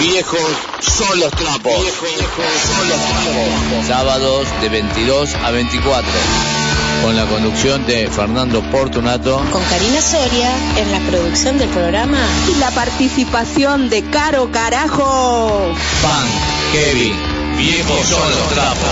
Viejos son los trapos. Viejos son los trapos. Sábados de 22 a 24. Con la conducción de Fernando Portunato. Con Karina Soria en la producción del programa. Y la participación de Caro Carajo. Pan, Kevin. Viejos son los trapos.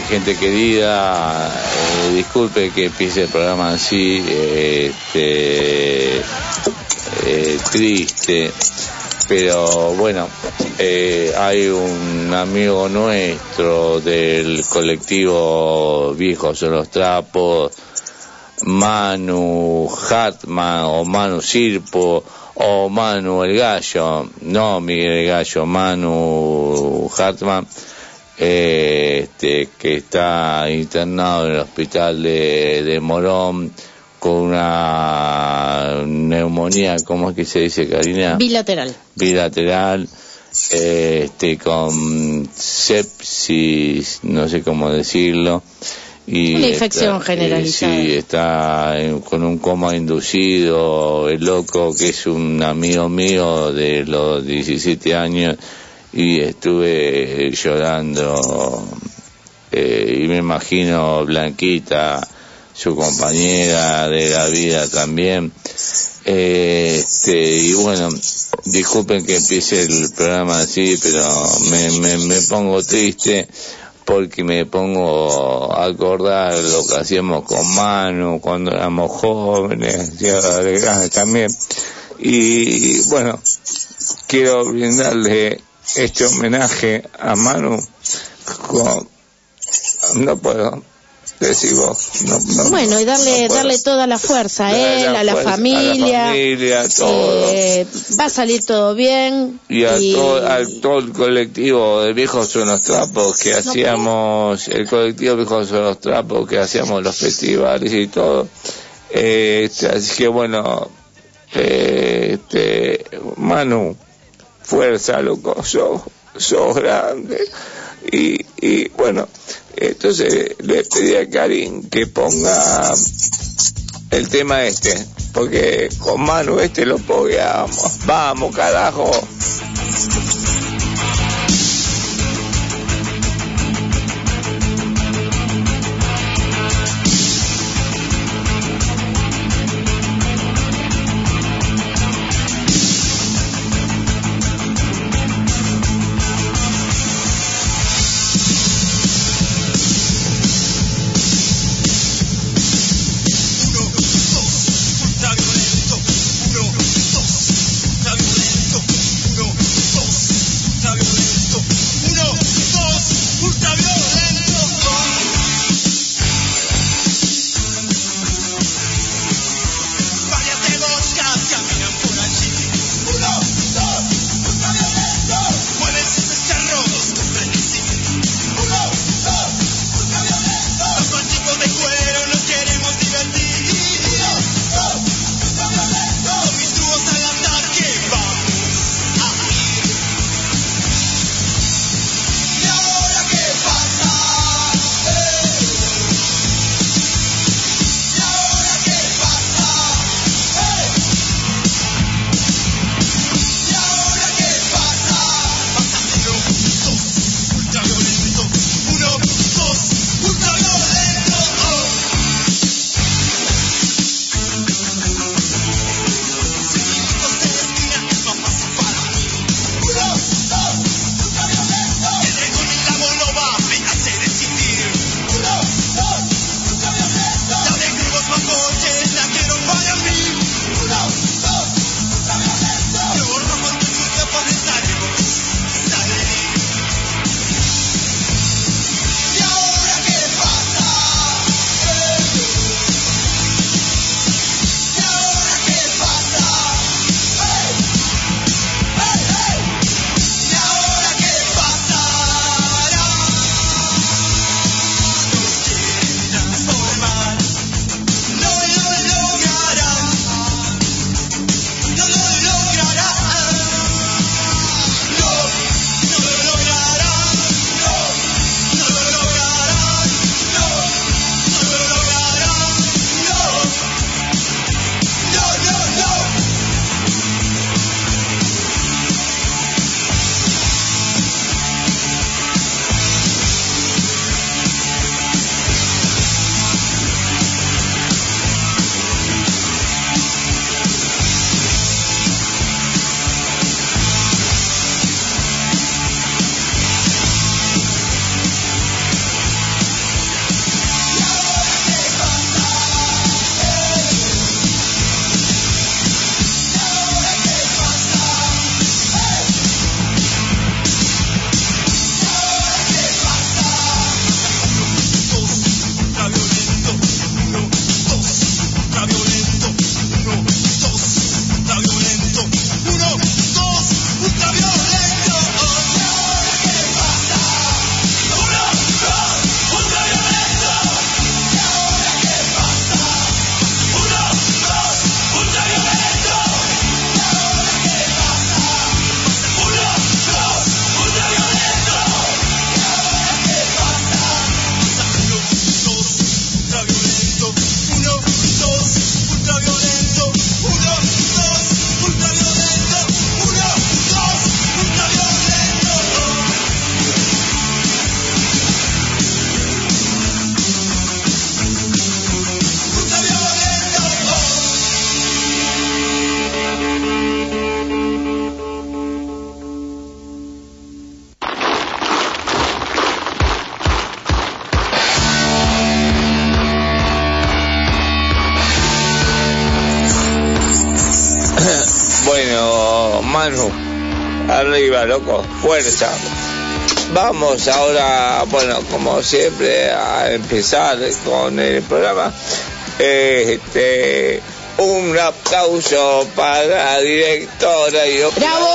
Gente querida. Eh, disculpe que empiece el programa así, este, eh, triste, pero bueno, eh, hay un amigo nuestro del colectivo Viejos en los Trapos, Manu Hartman o Manu Sirpo o Manu el Gallo, no Miguel el Gallo, Manu Este, que está internado en el hospital de, Morón con una neumonía, ¿cómo es que se dice, Karina? Bilateral. Bilateral, este, con sepsis, no sé cómo decirlo. Y una infección eh, generalizada. sí, está con un coma inducido, el loco, que es un amigo mío de los 17 años, y estuve llorando eh, y me imagino Blanquita, su compañera de la vida también. Eh, este, y bueno, disculpen que empiece el programa así, pero me, me, me pongo triste porque me pongo a acordar lo que hacíamos con Manu cuando éramos jóvenes, también. Y bueno, quiero brindarle este homenaje a Manu no puedo decir vos bueno y darle darle toda la fuerza a él a la, familia, eh, va a salir todo bien y a, Todo, el colectivo de viejos son los trapos que hacíamos el colectivo viejos son los trapos que hacíamos los festivales y todo. Eh, así que bueno Este, Manu, fuerza, loco, sos, sos grande. Y, y bueno, entonces le pedí a Karim que ponga el tema este, porque con Manu este lo pogueamos. Vamos, carajo. Fuerza. Vamos ahora, bueno, como siempre, a empezar con el programa. Este, un aplauso para la directora y ¡Bravo!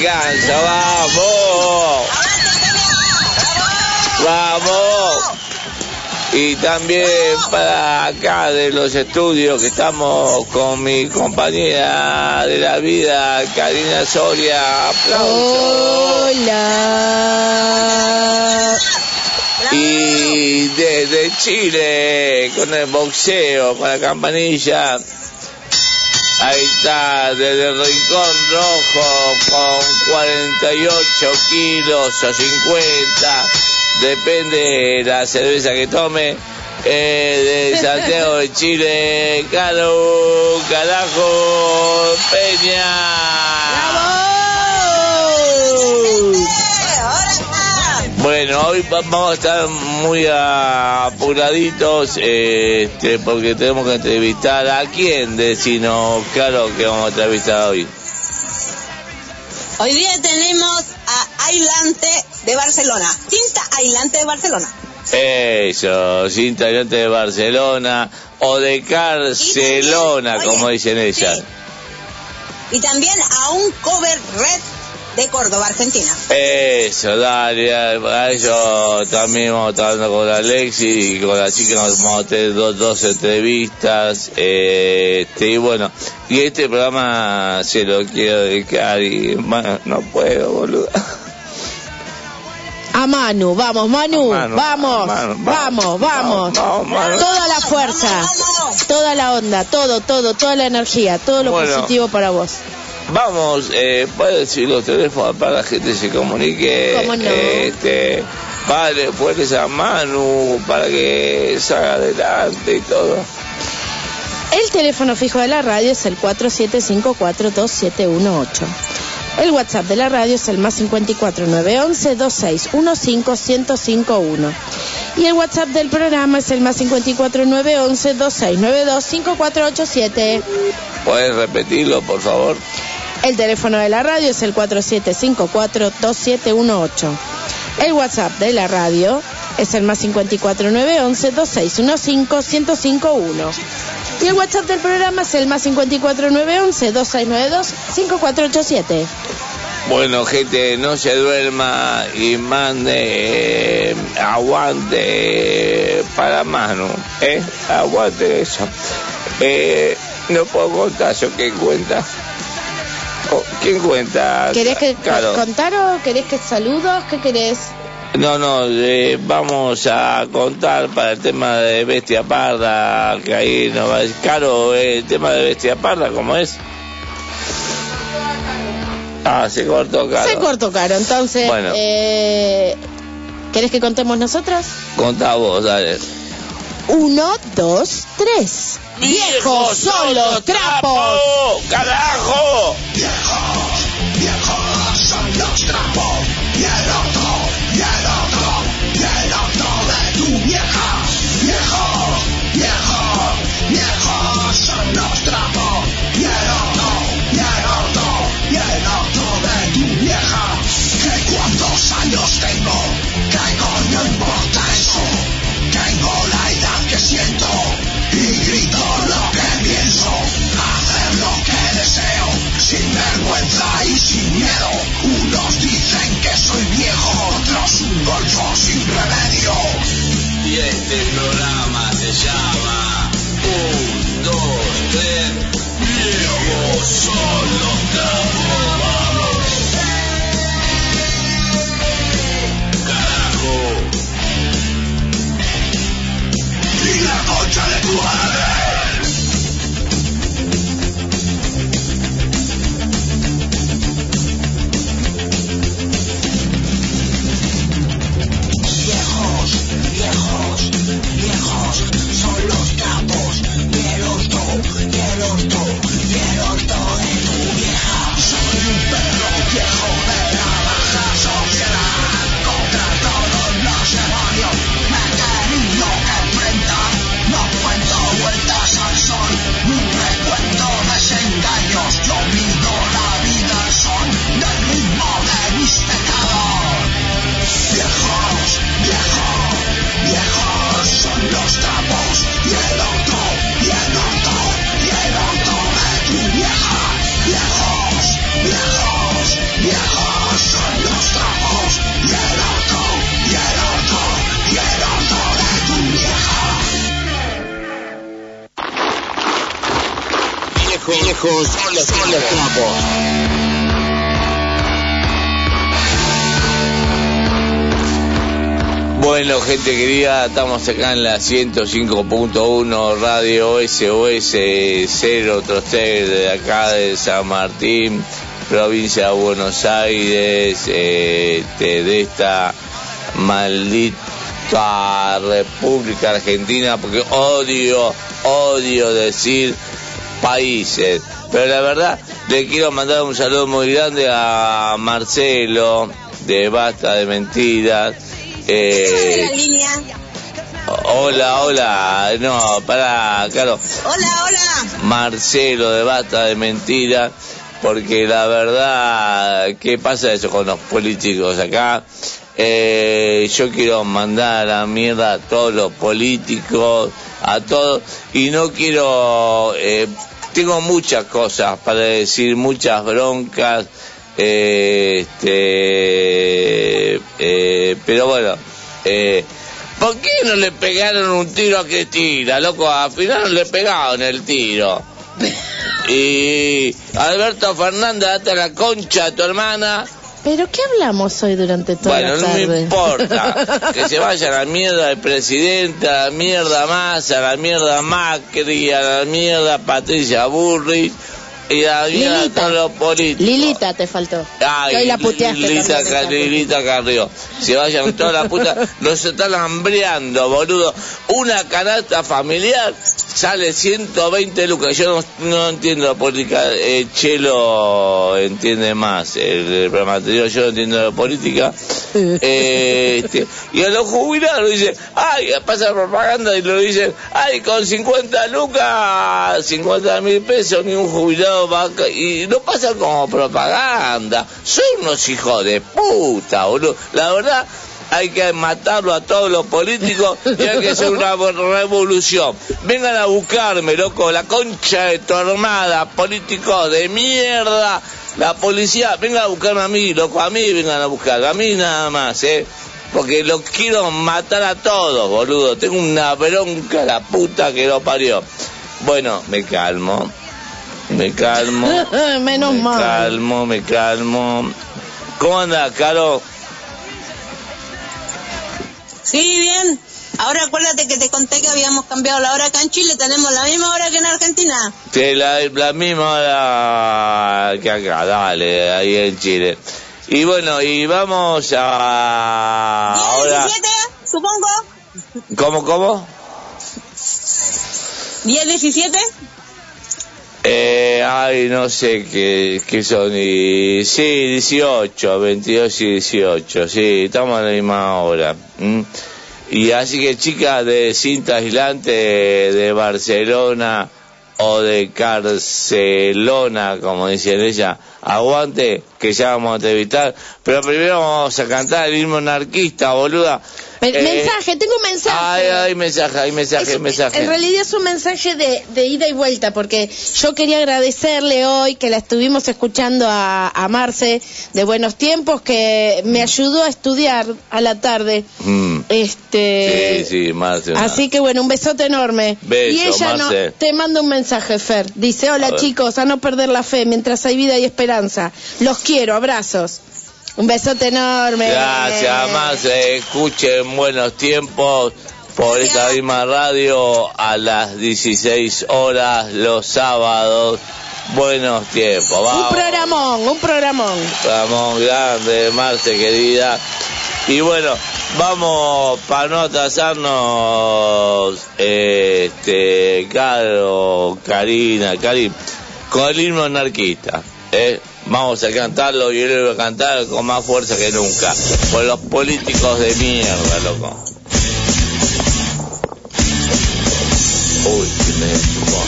Ganso, vamos. Vamos. Y también para acá de los estudios que estamos con mi compañera de la vida, Karina Soria. Aplausos. Hola. Y desde Chile, con el boxeo, con la campanilla. Ahí está, desde el Rincón Rojo, con 48 kilos o 50, depende de la cerveza que tome, eh, de Santiago de Chile, Caro, Carajo, Peña. Bueno, hoy va- vamos a estar muy apuraditos este, porque tenemos que entrevistar a quién, decino, claro que vamos a entrevistar hoy. Hoy día tenemos a Ailante de Barcelona. Cinta Ailante de Barcelona. Eso, cinta delante de Barcelona o de Barcelona, como dicen ellas. sí. Y también a un cover red de Córdoba, Argentina. Eso, dale, a eso también vamos a estar hablando con Alexi y con la chica nos vamos a tener dos, dos entrevistas, eh, este, y bueno, y este programa se lo quiero dedicar y bueno, no puedo, boludo. A Manu, vamos, Manu, A Manu, vamos, a Manu, vamos, vamos. vamos, vamos, Manu. Toda la fuerza, toda la onda, todo, todo, toda la energía, todo lo Bueno. positivo para vos. Vamos, eh, puede decir los teléfonos para que la gente se comunique, ¿Cómo no? este, vale, puedes a Manu para que salga adelante y todo. El teléfono fijo de la radio es el 47542718. El WhatsApp de la radio es el más 54911-2615-1051. Y el WhatsApp del programa es el más 54911-2692-5487. ¿Puedes repetirlo, por favor? El teléfono de la radio es el 47542718. El WhatsApp de la radio es el más 54911-2615-1051. Y el WhatsApp del programa es el más 54911-2692-5487. Bueno, gente, no se duerma y mande eh, aguante para mano, ¿eh? Aguante eso. Eh, no puedo contar yo quién cuenta. Oh, ¿Quién cuenta? ¿Querés que Claro. contar o querés que saludos? ¿Qué querés? No, no, eh, vamos a contar para el tema de Bestia Parda, que ahí nos va a decir, Caro, eh, el tema de Bestia Parda, ¿cómo es? Ah, se cortó, Caro. Se cortó caro, entonces. Bueno. eh, ¿Querés que contemos nosotras? Contá vos, dale. Uno, dos, tres. ¡Viejos son los trapos! ¡Carajo! Vergüenza y sin miedo, unos Bueno, gente querida, estamos acá en la 105.1 Radio SOS 033 de acá de San Martín, provincia de Buenos Aires, este, de esta maldita República Argentina, porque odio, odio decir países. Pero la verdad, le quiero mandar un saludo muy grande a Marcelo de Basta de Mentiras. Eh, la línea. Hola, hola. No, para, claro. Hola, hola. Marcelo de Bata de Mentira. Porque la verdad, ¿qué pasa eso con los políticos acá? Eh, yo quiero mandar a la mierda a todos los políticos, a todos, y no quiero, eh, tengo muchas cosas para decir, muchas broncas, este, eh, pero bueno, eh, ¿por qué no le pegaron un tiro a Cristina, loco? Al final no le pegaron el tiro. Y Alberto Fernández, hasta la concha a tu hermana. ¿Pero qué hablamos hoy durante toda Bueno, la no tarde? me importa. Que se vaya a la mierda el presidente, a la mierda Massa, a la mierda Macri, a la mierda Patricia Burri y a la mierda Lilita. todos los políticos. Lilita te faltó. Ay, hoy la puteaste Lilita, también, Ca- esa Lilita Carrió. Se vayan toda la puta. Nos están hambreando, boludo. Una canasta familiar sale 120 lucas. Yo no, no entiendo la política. Eh, Chelo entiende más. El, el programa anterior yo no entiendo la política. Eh, este, y a los jubilados dicen, ay, pasa propaganda y lo dicen, ay, con 50 lucas, 50 mil pesos, ni un jubilado va a ca-". Y no pasa como propaganda. Son unos hijos de puta, boludo. La verdad, hay que matarlo a todos los políticos y hay que hacer una revolución. Vengan a buscarme, loco, la concha de tu armada, políticos de mierda. La policía, vengan a buscarme a mí, loco, a mí vengan a buscar, a mí nada más, ¿eh? Porque los quiero matar a todos, boludo. Tengo una bronca la puta que lo parió. Bueno, me calmo. Me calmo. Menos me mal. calmo, me calmo. ¿Cómo anda, Caro? Sí, bien. Ahora acuérdate que te conté que habíamos cambiado la hora acá en Chile. Tenemos la misma hora que en Argentina. Sí, la, la misma hora que acá, dale, ahí en Chile. Y bueno, y vamos a... 10, Ahora... 17, supongo. ¿Cómo, cómo? 10, 17. Eh, ay, no sé qué, son. Y, sí, 18, 22 y 18. Sí, estamos a la misma hora. ¿m? Y así que chicas de cinta aislante de Barcelona o de Carcelona, como dicen ella, aguante, que ya vamos a entrevistar. Pero primero vamos a cantar el himno anarquista, boluda. Men- Eh, mensaje, tengo un mensaje. Ay, ay, mensaje, hay mensaje, Es- mensaje. En realidad es un mensaje de, de ida y vuelta, porque yo quería agradecerle hoy que la estuvimos escuchando a, a Marce de Buenos Tiempos, que me ayudó a estudiar a la tarde. Mm. Este, Sí, sí, Marce. una- Así que bueno, un besote enorme. Beso, y ella no, Marce. te manda un mensaje, Fer. Dice, hola chicos, a no perder la fe mientras hay vida y esperanza. Los quiero, abrazos. Un besote enorme. Gracias, más escuchen buenos tiempos por esta misma radio a las 16 horas los sábados. Buenos tiempos, Un programón, un programón. Vamos, grande, Marce querida. Y bueno, vamos para no atrasarnos, este, Caro, Karina, Karim, con el himno anarquista. ¿Eh? Vamos a cantarlo y yo lo voy a cantar con más fuerza que nunca. Por los políticos de mierda, loco. Uy, que me chupó.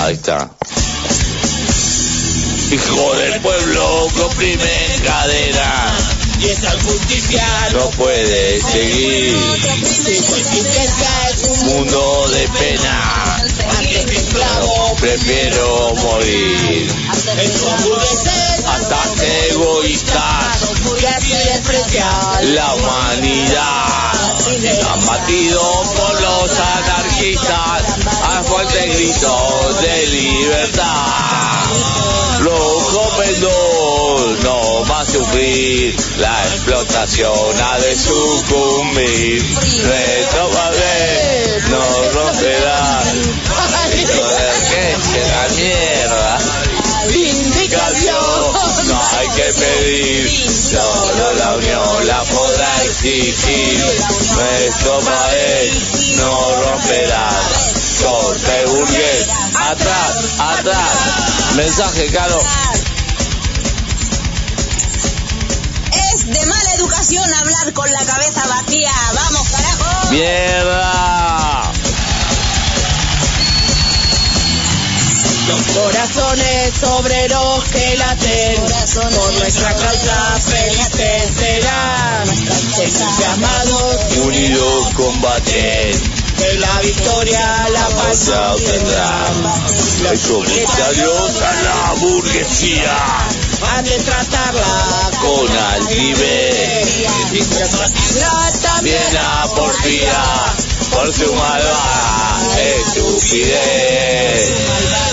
Ahí está. Hijo del pueblo que oprime en cadena. Y esta justicia No puede seguir. Mundo de pena prefiero morir. Ataque egoístas la humanidad han batido por los anarquistas a fuerte grito de libertad. Los jóvenes no va a sufrir, la explotación ha de sucumbir. Retrograde no romperá. ¿Qué es la mierda? Vindicación no hay que pedir, solo la unión la podrá exigir. Nuestro país no romperá. Corte burgués, atrás, atrás. Mensaje, Caro. Es de mala educación hablar con la cabeza vacía. Vamos, carajo. Mierda. Los corazones obreros que laten por nuestra causa felices serán. Llamados Unidos combaten. de la victoria la paz obtendrán. Los comunitarios a la burguesía. han de tratarla Con altivez. también Bien a porfía. Por su malvada estupidez.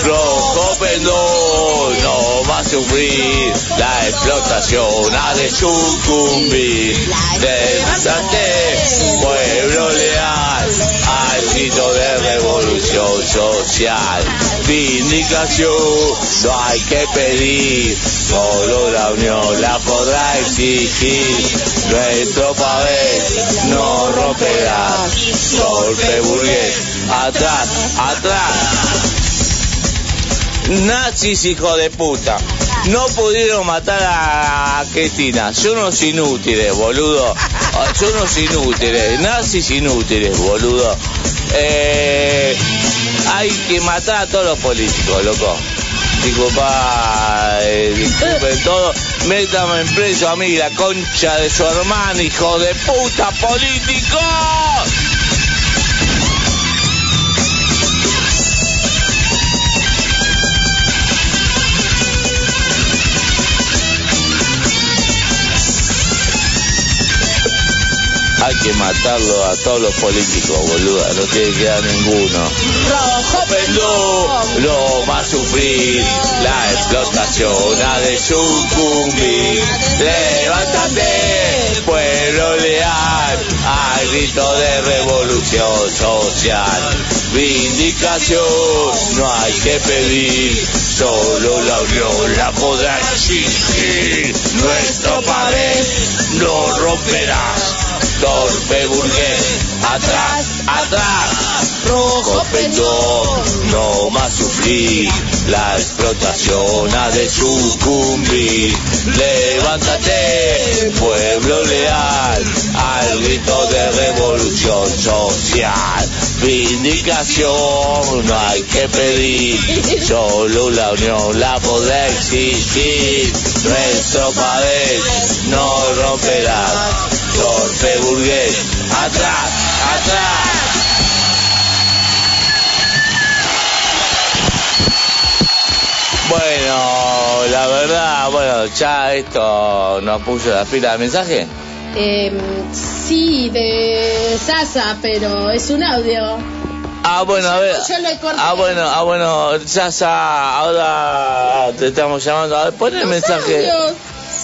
Rojo pendón no va a sufrir. La explotación ha de sucumbir. Levántate, pueblo leal, al grito de revolución social. Vindicación no hay que pedir, solo la unión la podrá exigir. Nuestro papel no romperá, golpe burgués, atrás, atrás. Nazis, hijo de puta. No pudieron matar a Cristina. Son unos inútiles, boludo. Ah, Son unos inútiles. Nazis inútiles, boludo. Eh, hay que matar a todos los políticos, loco. Disculpa, eh, disculpen todo. Métame en preso a mí, la concha de su hermano, hijo de puta político. Hay que matarlo a todos los políticos, boluda. No tiene que quedar ninguno. rojo no va a sufrir la explotación ha de sucumbir. Levántate, pueblo leal, al grito de revolución social. Vindicación no hay que pedir, solo la unión la podrá exigir. Nuestro pared no romperás, torpe burgués, atrás, atrás. Rojo pendón, no más sufrir, la explotación ha de sucumbir. Levántate, pueblo leal, al grito de revolución social. Vindicación no hay que pedir, solo la unión la podrá exigir. Nuestro país no romperá, torpe burgués, atrás, atrás. Bueno, la verdad, bueno, ya esto nos puso la pila de mensaje. Eh, sí, de Sasa, pero es un audio. Ah, bueno, a ver. Yo lo he cortado. Ah, bueno, ah, bueno, ya, ahora te estamos llamando. A ver, pon el Los mensaje. audios.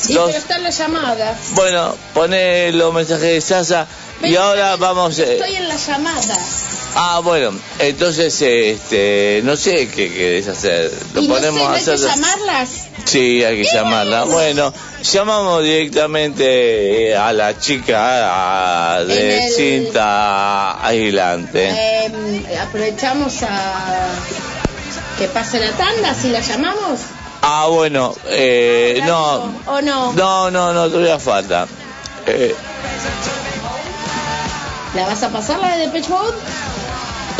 Sí, Los- pero están las llamadas. Bueno, pone los mensajes de Sasa y ahora vamos. eh, Estoy en la llamada. Ah, bueno, entonces, este, no sé qué querés hacer. Lo y no sé, ponemos ¿no a hay que hacer. llamarlas? Sí, hay que llamarla. Bueno, llamamos directamente eh, a la chica de el- cinta aislante. Eh, aprovechamos a que pase la tanda, si la llamamos. Ah, bueno, eh, no, ¿O no? no, no, no, todavía falta. Eh, ¿La vas a pasar la de Depeche Mode?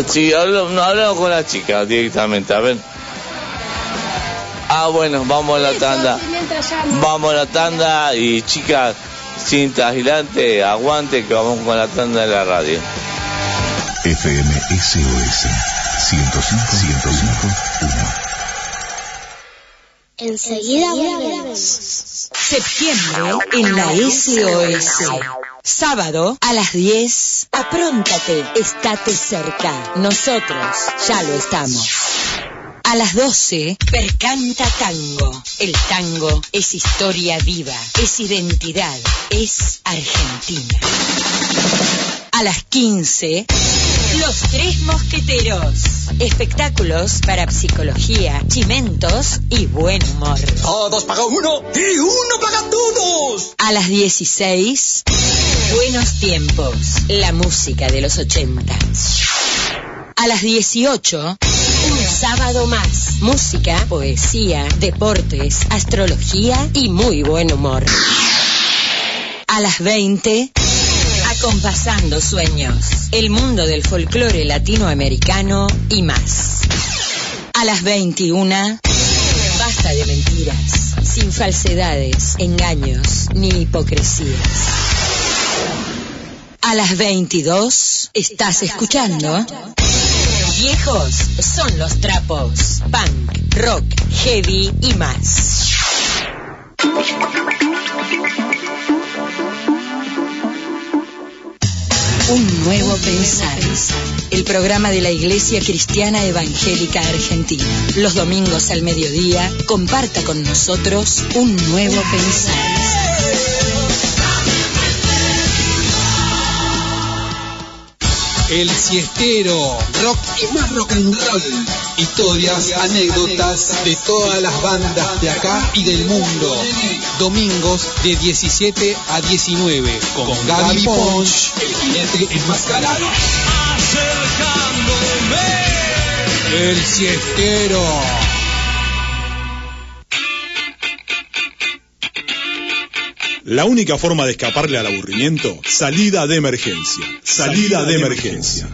sí, hablo- no, hablamos con la chica directamente, a ver. Ah, bueno, vamos a la tanda. Vamos a la tanda y chicas, cinta aislante, aguante que vamos con la tanda de la radio. FM SOS 105 105 1. Enseguida volvemos. Septiembre en la SOS. Sábado a las 10. Apróntate, estate cerca. Nosotros ya lo estamos. A las 12, Percanta Tango. El tango es historia viva, es identidad, es Argentina. A las 15, Los Tres Mosqueteros. Espectáculos para psicología, chimentos y buen humor. Todos pagan uno y uno paga todos. A las 16, Buenos Tiempos. La música de los 80. A las 18, un sábado más. Música, poesía, deportes, astrología y muy buen humor. A las 20, acompasando sueños. El mundo del folclore latinoamericano y más. A las 21, basta de mentiras, sin falsedades, engaños ni hipocresías. A las 22, estás escuchando. Viejos son los trapos. Punk, rock, heavy y más. Un nuevo pensar. El programa de la Iglesia Cristiana Evangélica Argentina. Los domingos al mediodía, comparta con nosotros un nuevo pensar. El siestero. Rock y más rock and roll. Historias, anécdotas de todas las bandas de acá y del mundo. Domingos de 17 a 19 con, Gaby Ponch, El jinete enmascarado. el siestero. La única forma de escaparle al aburrimiento, salida de emergencia. Salida de emergencia.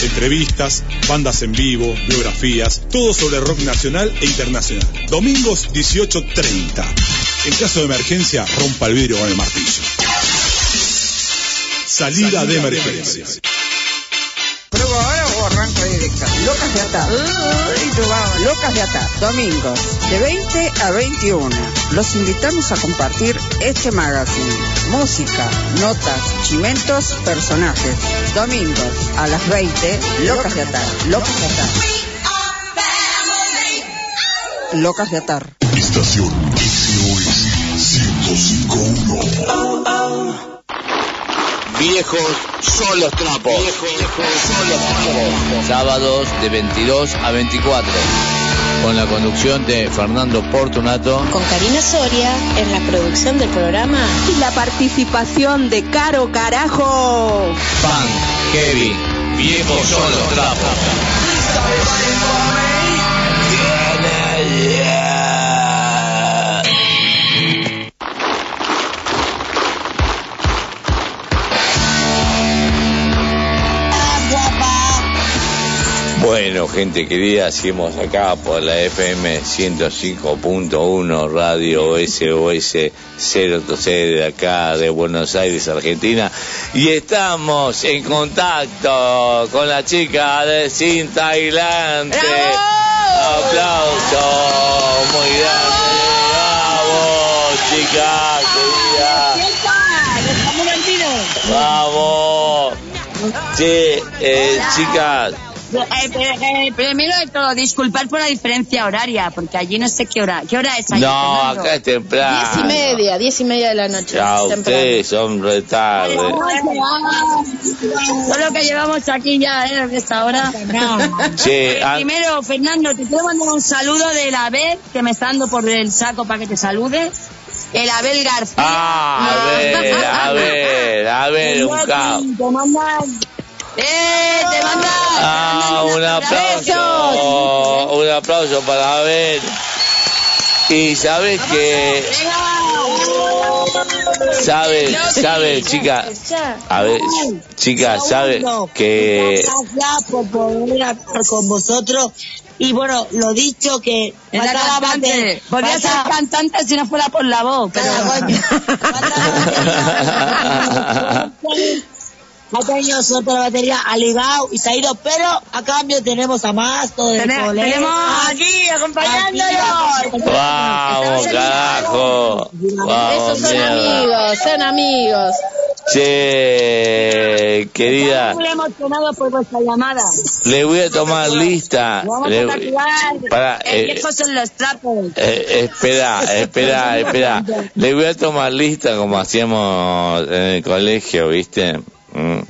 Entrevistas, bandas en vivo, biografías, todo sobre rock nacional e internacional. Domingos 18.30. En caso de emergencia, rompa el vidrio con el martillo. Salida de emergencia. Prueba ahora o arranca directa. Locas de Atar. Uy, tú. Locas de Atar. Domingos, de 20 a 21. Los invitamos a compartir este magazine. Música, notas, chimentos, personajes. Domingos, a las 20, Locas de Atar. Locas de Atar. Locas de Atar. Estación SOS 1051. Viejos son los trapos. Viejos son los trapos. Sábados de 22 a 24. Con la conducción de Fernando Portunato. Con Karina Soria en la producción del programa. Y la participación de Caro Carajo. Pan, Heavy, Viejos son los trapos. Bueno, gente querida, seguimos acá por la FM 105.1 Radio SOS 012 de acá de Buenos Aires, Argentina. Y estamos en contacto con la chica de Cinta Ailante. Aplauso muy grande. Vamos, chica querida. Vamos. Sí, eh, chicas. Eh, eh, primero de todo, disculpar por la diferencia horaria, porque allí no sé qué hora. ¿Qué hora es allí? No, Fernando? acá es temprano. Diez y media, diez y media de la noche. Ya, ustedes son retardes. Todo lo que llevamos aquí ya, ¿eh? Esta hora. Che, Eh, ah, primero, Fernando, te quiero mandar un saludo de la Abel, que me está dando por el saco para que te salude. El Abel García. Ah, a ver, a ver, a ver, un caos. ¡Eh! ¡Te manda! Ah, un aplauso, un aplauso para ver. Y sabes que, sabe, sabe, chica, a ver, chica, sabe que, Gracias por poder estar con vosotros. Y bueno, lo dicho que... Era cantante. Podría ser cantante si no fuera por la voz, pero Ha tenido suerte la batería, ha ligado y se ha ido, pero a cambio tenemos a más todo el Tene- colegio. tenemos aquí acompañándonos. vamos, carajo, Esos son mierda. amigos, son amigos. Che, querida, Estoy muy emocionado por vuestra llamada. le voy a tomar lista. Vamos Le- a para, eh, son los trapos. Eh, espera, espera, espera. Le voy a tomar lista como hacíamos en el colegio, ¿viste? Mm.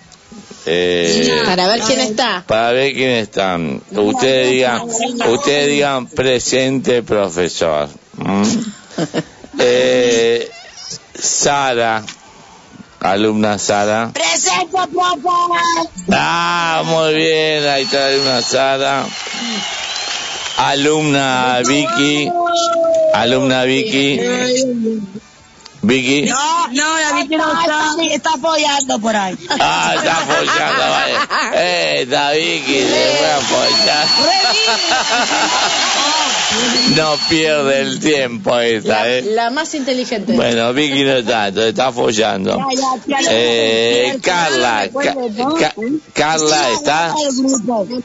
Eh, Para ver quién está. para ver quiénes están. Ustedes digan, ustedes digan presente profesor. Mm. Eh, Sara, alumna Sara. ¡Presente, profe! Ah, muy bien, ahí está la alumna Sara. Alumna Vicky. Alumna Vicky. Vicky. No, no, la Vicky no está. Está apoyando por ahí. Ah, está apoyando, vale. Eh, está Vicky, se fue a apoyar. No pierde el tiempo esta, La, eh. la más inteligente. Bueno, Vicky no está, entonces está apoyando. Eh, Carla, Ca- Ca- Carla está.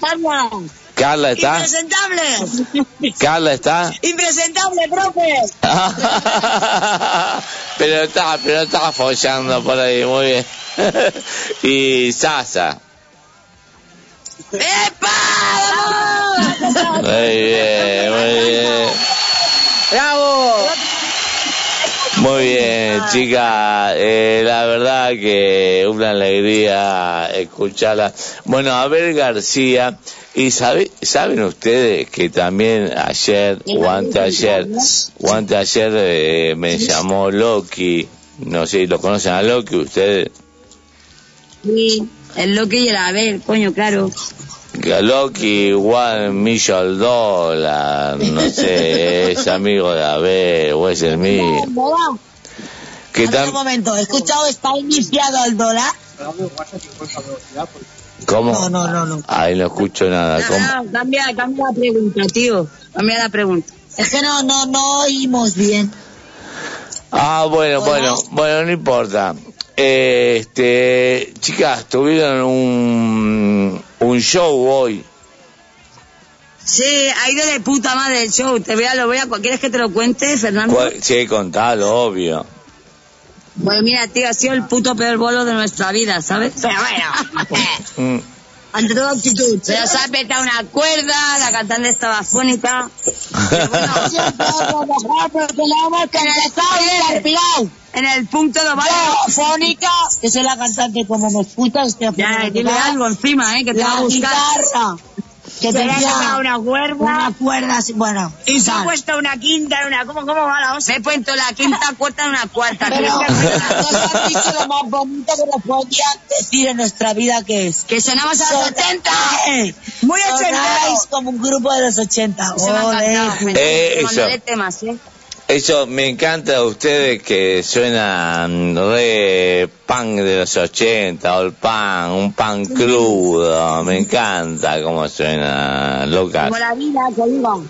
Carla. Carla está. Impresentable. Carla está. Impresentable, profe. pero está, pero está apoyando por ahí, muy bien. y Sasa. Muy bien, muy bien. ¡Bravo! Muy bien, chicas. Eh, la verdad que una alegría escucharla. Bueno, a ver García. Y sabe, saben ustedes que también ayer o anteayer, o anteayer eh, me llamó Loki. No sé, ¿lo conocen a Loki ustedes? Sí, el Loki y el Abel, coño, claro. Que Loki, one million dollar, no sé, es amigo de Abel o es el mío. Que Un tam- momento, he escuchado, está iniciado el dólar. ¿Cómo? No, no, no, no. Ahí no escucho nada. ¿Cómo? No, cambia, cambia la pregunta, tío. Cambia la pregunta. Es que no, no, no oímos bien. Ah, bueno, bueno, bueno, no importa. Este, chicas, tuvieron un, un show hoy. Sí, ha ido de puta madre el show. Te voy a, lo voy a, ¿Quieres que te lo cuente, Fernando? ¿Cuál- Sí, contalo, obvio. Pues mira, tío, ha sido el puto peor bolo de nuestra vida, ¿sabes? Pero bueno, Mm. Ante toda actitud. Pero se ha petado una cuerda, la cantante estaba afónica. En el punto de baile. Fónica, que soy la cantante como me escuchas, Ya, total. algo encima, ¿eh? Que te va a gustar. Que Se le ha tenía sacado una cuerda. Una cuerda, así, bueno. Y se ha puesto una quinta en una... ¿Cómo, cómo va la hostia? Me he puesto la quinta cuarta en una cuarta. Pero nos has dicho lo más bonito que nos podía decir en nuestra vida que es. Que sonamos a los Son- 80. ¡Eh! Muy Sonáis ochentero. como un grupo de los 80. Se me ha encantado. Eh, eso. temas, ¿eh? Eso, me encanta de ustedes que suenan re punk de los 80, o el punk, un punk crudo. Me encanta cómo suena, loca. Como la vida, digo.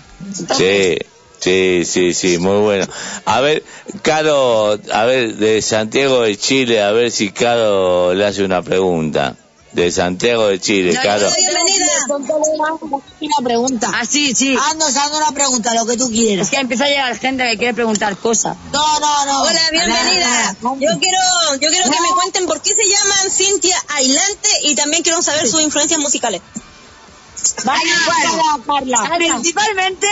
Sí, sí, sí, sí, muy bueno. A ver, Caro, a ver, de Santiago de Chile, a ver si Caro le hace una pregunta. De Santiago de Chile, Caro. Bienvenida. Una pregunta. Ah, sí, sí. Haznos, haznos una pregunta, lo que tú Es quieras. que empieza a llegar gente que quiere preguntar cosas. No, no, no. Hola, bienvenida. Yo quiero, yo quiero que me cuenten por qué se llaman Cintia Ailante y también quiero saber sus influencias musicales. Vaya, Carla, Carla. Principalmente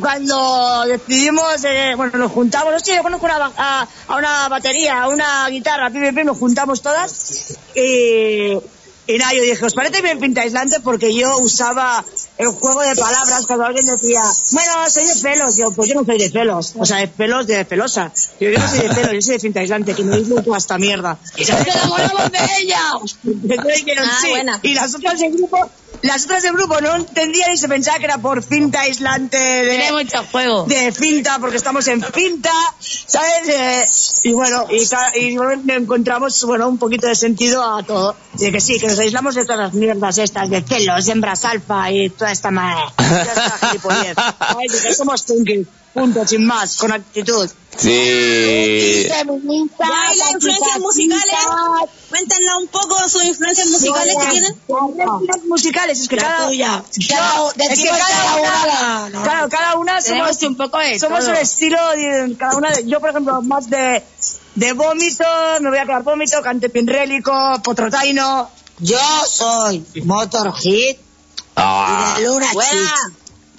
cuando decidimos, eh, bueno, nos juntamos, no sé, yo conozco una, a, a una batería, a una guitarra, pim, pim, pim, nos juntamos todas y, y nada, yo dije, ¿os parece bien pinta aislante? Porque yo usaba el juego de palabras cuando alguien decía, bueno, soy de pelos, yo, pues yo no soy de pelos, o sea, de pelos de pelosa. Yo, yo no soy de pelos, yo soy de pinta aislante, que me dice toda esta mierda. Y se enamoramos de ella. Entonces dijeron, Ah, sí. buena. Y las otras del grupo, las otras del grupo no entendían y se pensaba que era por finta aislante de, Tiene mucho juego. de finta, porque estamos en finta, ¿sabes? Eh, y bueno, y, bueno, encontramos, bueno, un poquito de sentido a todo. De que sí, que nos aislamos de todas las mierdas estas, de celos, hembras alfa y toda esta madre. Somos punkis, punto, sin más, con actitud. Sí. Ya, y las influencias musicales, cuéntenos un poco sus influencias musicales que tienen. Las musicales, es que La cada, tuya. Claro, Cada- es que cada cada una, no. claro, cada una somos Tenemos un poco de somos todo. un estilo, de- cada una, de- yo por ejemplo más de de vómito, me voy a quedar vómito, cante pinrélico, potrotaino. Yo soy Motorhead Ah, y de Luna Buena.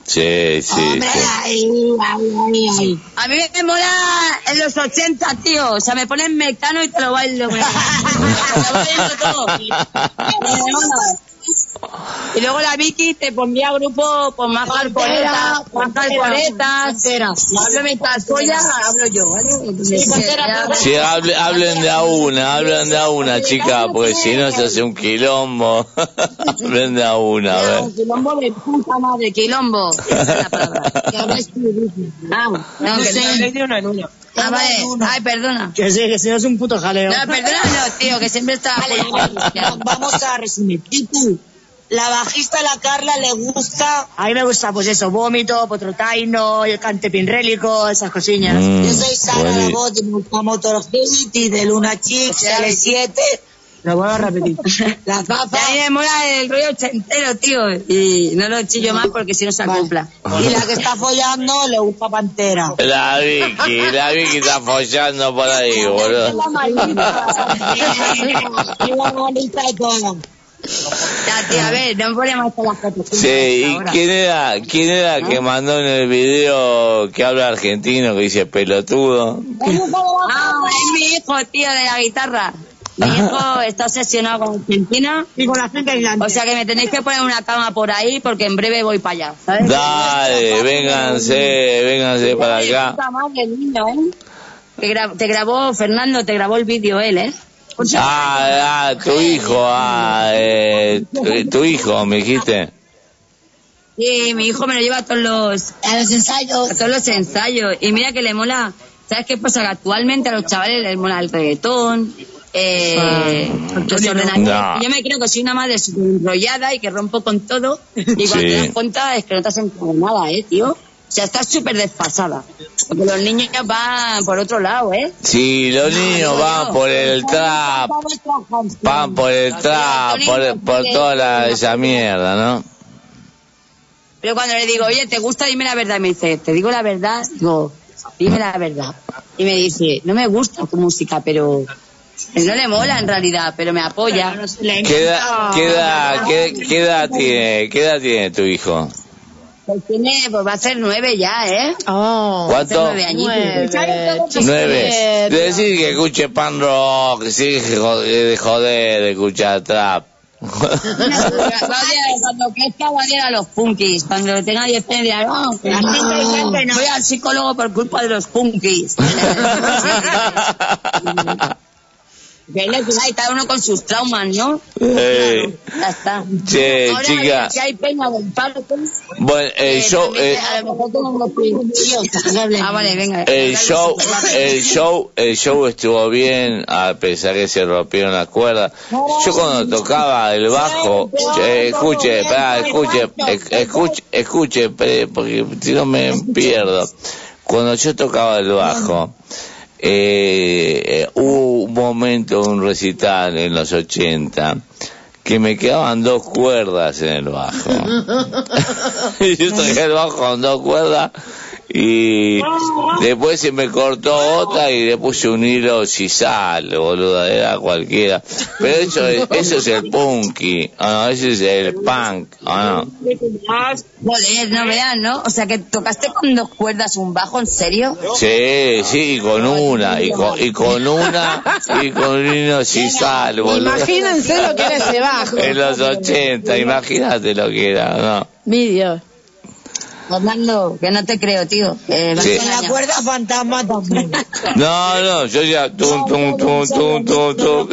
Sí, sí, Hombre, sí. ahí, ahí, ahí. A mí me mola en los 80, tío. O sea, me ponen mecano y te lo bailo. Me... lo bailo todo. Y luego la Vicky te pondría grupo pues más calcoletas, más calcoletas. Hablo mientras polla, hablo yo, ¿vale? Entonces, Sí, hable- hablen de a una, hablen de a una, chica, porque si no se hace un quilombo. hablen de a una, a ver. No, quilombo de puta madre, quilombo. Esa es la palabra. Que tú. Ah, no, que no. Ah, vale. Ay, perdona. Que sí, que si no es un puto jaleo. No, perdona, no, tío, que siempre está... Vamos a resumir. ¿Y tú? La bajista, la Carla, le gusta. A mí me gusta, pues eso, vómito, potrotaino, el cante pinrélico, esas cosillas. Mm, Yo soy Sara, la buenísimo. voz de Motorhead Motorhead y de Luna Chic, L7. Lo vuelvo a repetir. Las Y a mí me mola el rollo ochentero, tío. Y no lo chillo más porque si no se acopla. Y la que está follando le gusta Pantera. La Vicky, la Vicky está follando por ahí, boludo. Y la bonita y todo. Tío, a ver, no ponemos las fotos. Sí, ¿y quién era, quién era que mandó en el video que habla argentino, que dice pelotudo? Ah, es mi hijo, tío, de la guitarra. Mi hijo está obsesionado con Argentina. Y con la aislante. O sea que me tenéis que poner una cama por ahí porque en breve voy para allá, ¿sabes? Dale, vénganse, vénganse para acá. Madre, niño, ¿eh? Te, gra- te grabó, Fernando, te grabó el vídeo él, ¿eh? Ah, ah, tu hijo, ah, eh, tu, tu hijo, me dijiste. Sí, mi hijo me lo lleva a todos los, A los ensayos. a todos los ensayos. Y mira que le mola, ¿sabes qué pasa? Que actualmente a los chavales les mola el reggaetón, eh. No. Yo me creo que soy una madre enrollada y que rompo con todo. Y cuando Sí. te das cuenta es que no te has enterado nada, ¿eh, tío? O sea, estás súper desfasada. Porque los niños ya van por otro lado, ¿eh? Si los niños van por el trap, van por el trap, por, por toda la, esa mierda, ¿no? Pero cuando le digo, oye, ¿te gusta? Dime la verdad. Y me dice, ¿te digo la verdad? Digo, dime la verdad. Y me dice, no me gusta tu música, pero no le mola en realidad, pero me apoya. ¿Qué edad, qué edad, qué, qué edad tiene, qué edad tiene tu hijo? Pues tiene, pues va a ser nueve ya, ¿eh? Oh, ¿Cuánto? nueve añitos. nueve, Nueve. Decir que escuche pan rock, sí, que joder, de joder, de escuchar trap. Cuando crezca va a odiar a los punkis. Cuando tenga 10 años dirá, no, la gente dice que no voy al psicólogo por culpa de los punkis. Que es lo que hay, cada uno con sus traumas, ¿no? Eh, Ya está. Che, Ahora, chica. Si hay peña del palo, pues, bueno, el show, también eh, a lo mejor tenemos que- Ah, vale, venga. el show, el show, el show estuvo bien, a pesar que se rompieron las cuerdas. Yo cuando tocaba el bajo, eh, escuche, pará, escuche, escuche, escuche, porque si no me pierdo. Cuando yo tocaba el bajo, eh, eh, hubo un momento, un recital en los 80, que me quedaban dos cuerdas en el bajo. y yo toqué el bajo con dos cuerdas y después se me cortó otra y le puse un hilo sisal, boludo, era cualquiera. Pero eso es, eso es el punky, ¿o no, ese es el punk, ¿o no. Joder, no vean, ¿no? O sea, que tocaste con dos cuerdas un bajo, ¿en serio? Sí, sí, y con una, y con, y con una, y con un hilo sisal, boludo. Imagínense lo que era ese bajo. En los 80, imagínate lo que era, ¿no? Vídeo. Fernando, que no te creo, tío. Eh, Sí. En la cuerda fantasma también. No, no, yo ya, tum, tum, tum, tum, tum, tum.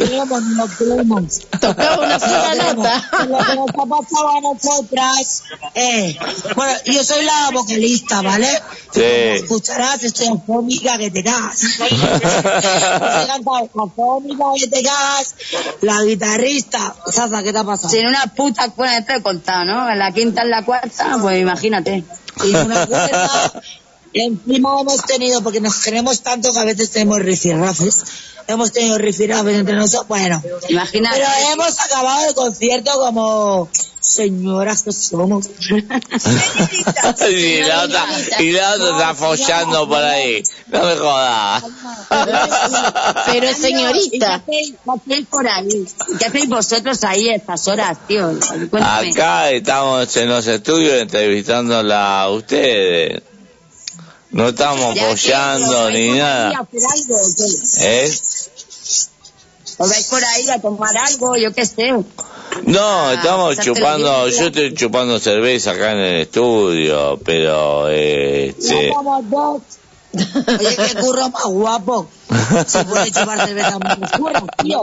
Tocaba una sola nota. Lo que nos ha pasado a nosotras, eh, bueno, yo soy la vocalista, ¿vale? Sí. Como escucharás, estoy afónica que te cagas. Afónica que te cagas, la guitarrista, Sasa, ¿qué te ha pasado? Si en una puta cuerda te he contado, ¿no? En la quinta, en la cuarta, pues imagínate. Y una cuerda, encima hemos tenido, porque nos queremos tanto que a veces tenemos rifirrafes, hemos tenido rifirrafes entre nosotros, bueno, Imagínate. pero hemos acabado el concierto como señoras que somos. y la otra, y la otra está follando por ahí. No me jodas. Pero señorita. ¿Y ¿Qué hacéis por ahí? ¿Y ¿Qué hacéis vosotros ahí a estas horas, tío? Cuéntame. Acá estamos en los estudios entrevistándola a ustedes. No estamos apoyando ¿os vais ni nada. o? ¿Eh? ¿Os vais por ahí a tomar algo? Yo qué sé. No, estamos pasártelo chupando, yo estoy chupando cerveza acá en el estudio, pero este. Oye, qué curro más guapo. Se puede chupar cerveza más curro, tío.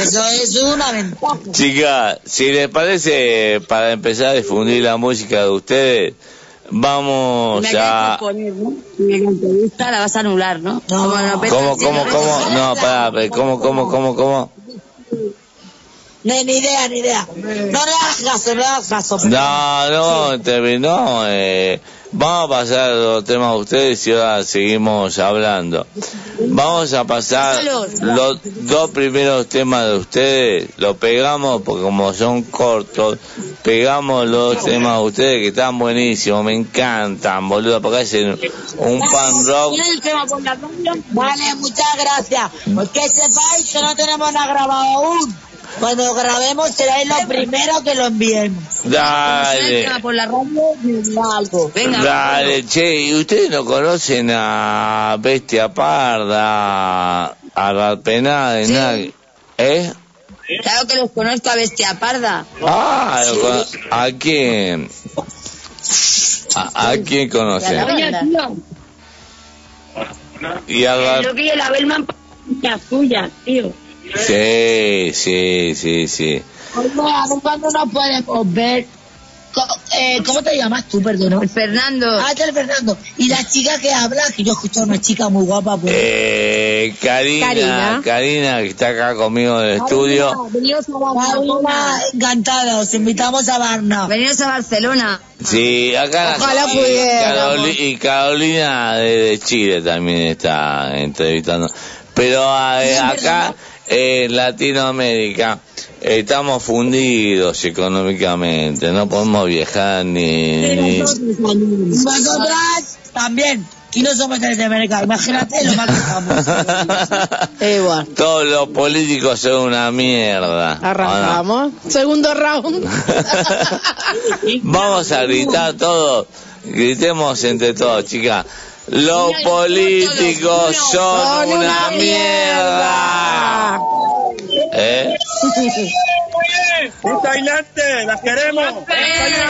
Eso es una ventaja. Chica, si les parece, para empezar a difundir la música de ustedes, vamos a... la vas a anular, ¿no? ¿Cómo, cómo, cómo? No, pará, pero ¿cómo, cómo, cómo, cómo? No, ni idea, ni idea. No le hagas caso, no le hagas caso. No, no, terminó. Eh, vamos a pasar los temas de ustedes y ahora seguimos hablando. Vamos a pasar los dos primeros temas de ustedes, los pegamos porque como son cortos, pegamos los temas de ustedes que están buenísimos, me encantan, boludo, porque hacen un pan rock. Vale, muchas gracias. Que sepáis que no tenemos nada grabado aún. Cuando grabemos seráis los primeros que lo enviemos. ¿Tienes el Dale. por la radio? Algo. Venga. Dale, che, ¿y ustedes no conocen a Bestia Parda, a Ratpená, de Sí. nada? ¿Eh? Claro que los conozco a Bestia Parda. Ah, lo cono- ¿a quién? ¿A, a quién conocen? Y a Rat- lo que yo la Belman la suya, tío. Sí, sí, sí, sí. Oye, cuándo nos podemos ver. Co- eh, ¿Cómo te llamas tú, perdón? Fernando. Ah, tú eres Fernando. Y la chica que habla, que yo he escuchado a una chica muy guapa. Pues. Eh, Karina, Karina. Karina, que está acá conmigo en el estudio. Venidos a Barcelona. Karina, encantada, os invitamos a Barna. Venidos a Barcelona. Sí, acá Ojalá y. Caroli- y Carolina de, de Chile también está entrevistando. Pero eh, acá en Latinoamérica estamos fundidos económicamente, no podemos viajar ni... ni- Nosotras también. Y no somos de Latinoamérica. Imagínate lo mal que estamos. Igual. Todos los políticos son una mierda. Arrancamos. Segundo round. Vamos a gritar todos. Gritemos entre todos, chicas. Los políticos son una mierda. ¿Eh? ¡Puta adelante! ¡La queremos!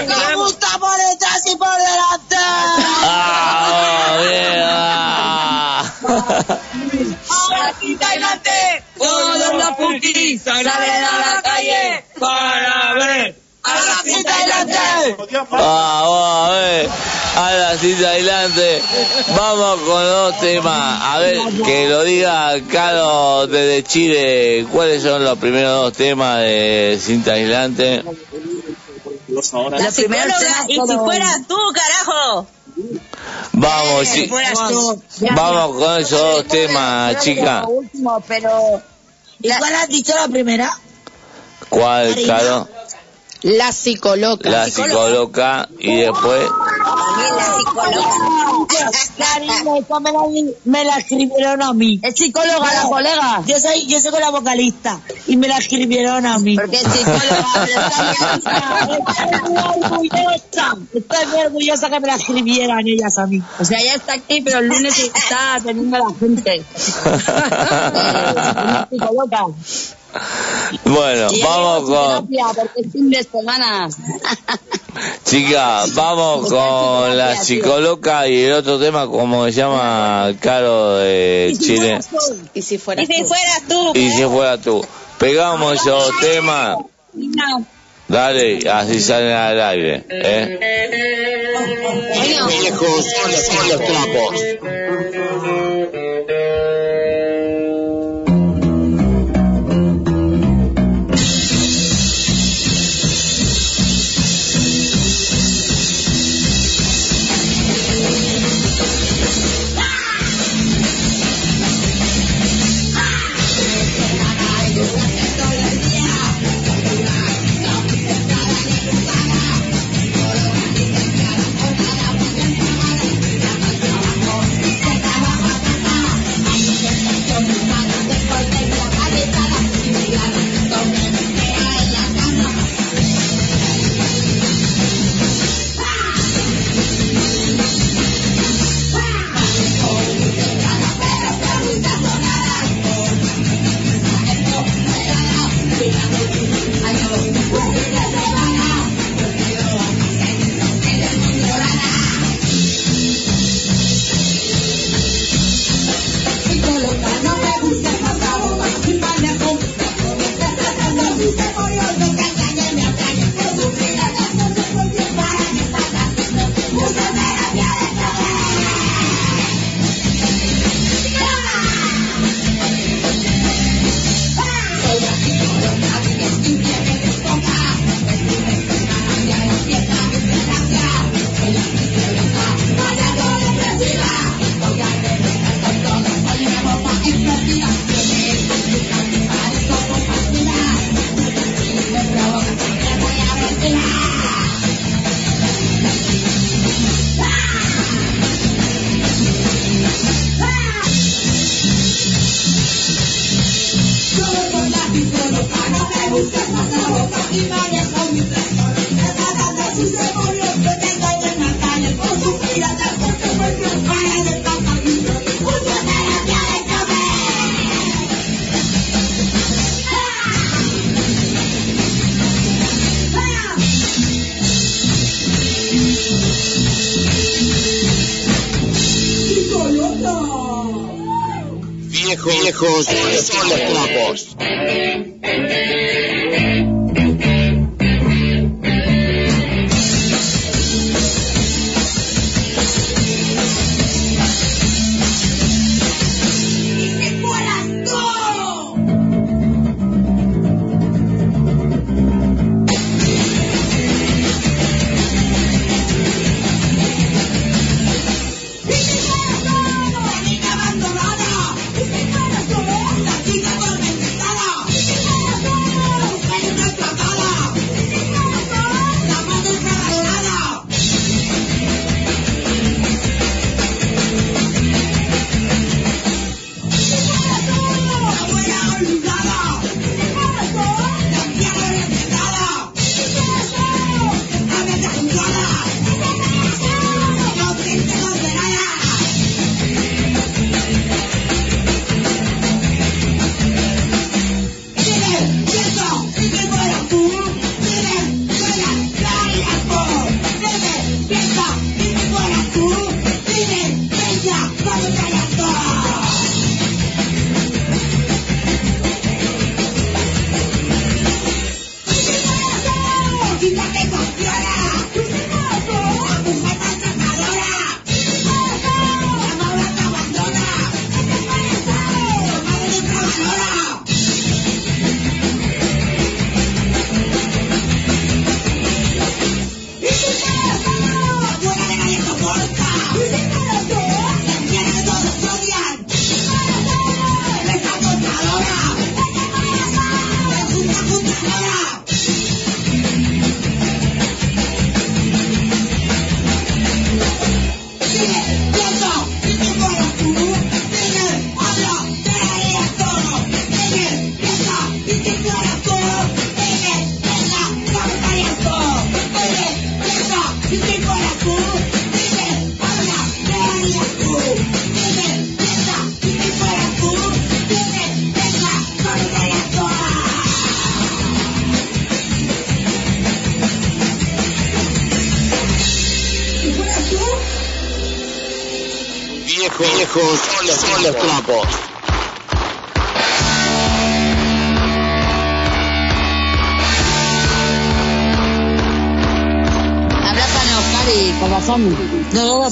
¡Nos gusta por detrás y por delante! ¡Ah, mierda! Todos los punkis salen a la calle ¡Para ver! ¡A la cita delante! Vamos a ver, a la cita adelante. Vamos con dos temas. A ver, que lo diga Caro desde Chile. ¿Cuáles son los primeros dos temas de cinta aislante? Los primeros temas y si fueras tú, carajo. Vamos, Si fueras tú. vamos con esos dos temas, chica. Último, pero ¿Y cuál has dicho la primera? ¿Cuál, Caro? La psicoloca. La psicóloga y después... la psicóloga. Esa me la, me la escribieron a mí. Es psicóloga la colega. Yo soy, yo soy la vocalista y me la escribieron a mí. Porque es psicóloga, pero Estoy muy orgullosa. Estoy muy orgullosa que me la escribieran ellas a mí. O sea, ya está aquí, pero el lunes está atendiendo a la gente. Es psicóloga. Bueno, vamos con... porque es fin de semana. Chica, vamos con la psicóloga y el otro tema, como se llama Caro de Chile. Y si fuera Y si fueras tú. Y si fuera tú. Pegamos esos temas. Dale, así salen al aire. ¿eh? Viejos son los trapos.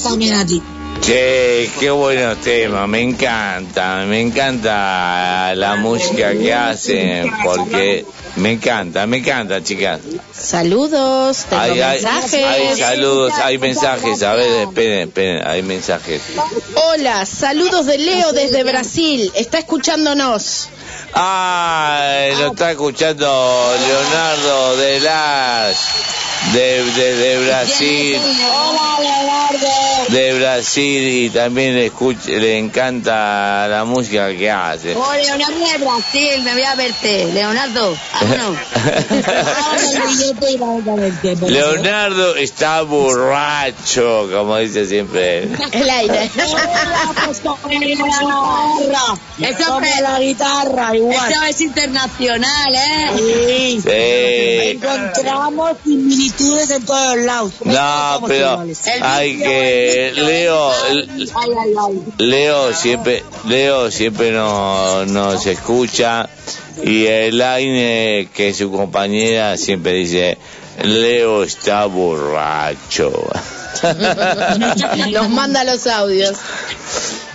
También a ti. Che, qué buenos temas, me encanta, me encanta la música que hacen, porque me encanta, me encanta, chicas. Saludos, tengo Hay, mensajes. hay saludos, hay mensajes, a ver, esperen, esperen, hay mensajes. Hola, saludos de Leo desde Brasil. Está escuchándonos. Ah, lo está escuchando Leonardo de las de, de, de Brasil. De Brasil y también le escucha, le encanta la música que hace. Oh, Leonardo de Brasil, me voy a verte. Leonardo, vámonos. Leonardo está borracho, como dice siempre él. El aire. Eso es- la guitarra, igual. Eso es internacional, ¿eh? Sí. Sí. Encontramos similitudes en todos lados. No, pero hay que Leo. Leo siempre Leo siempre no- nos escucha y Elaine que es su compañera siempre dice Leo está borracho. Nos manda los audios.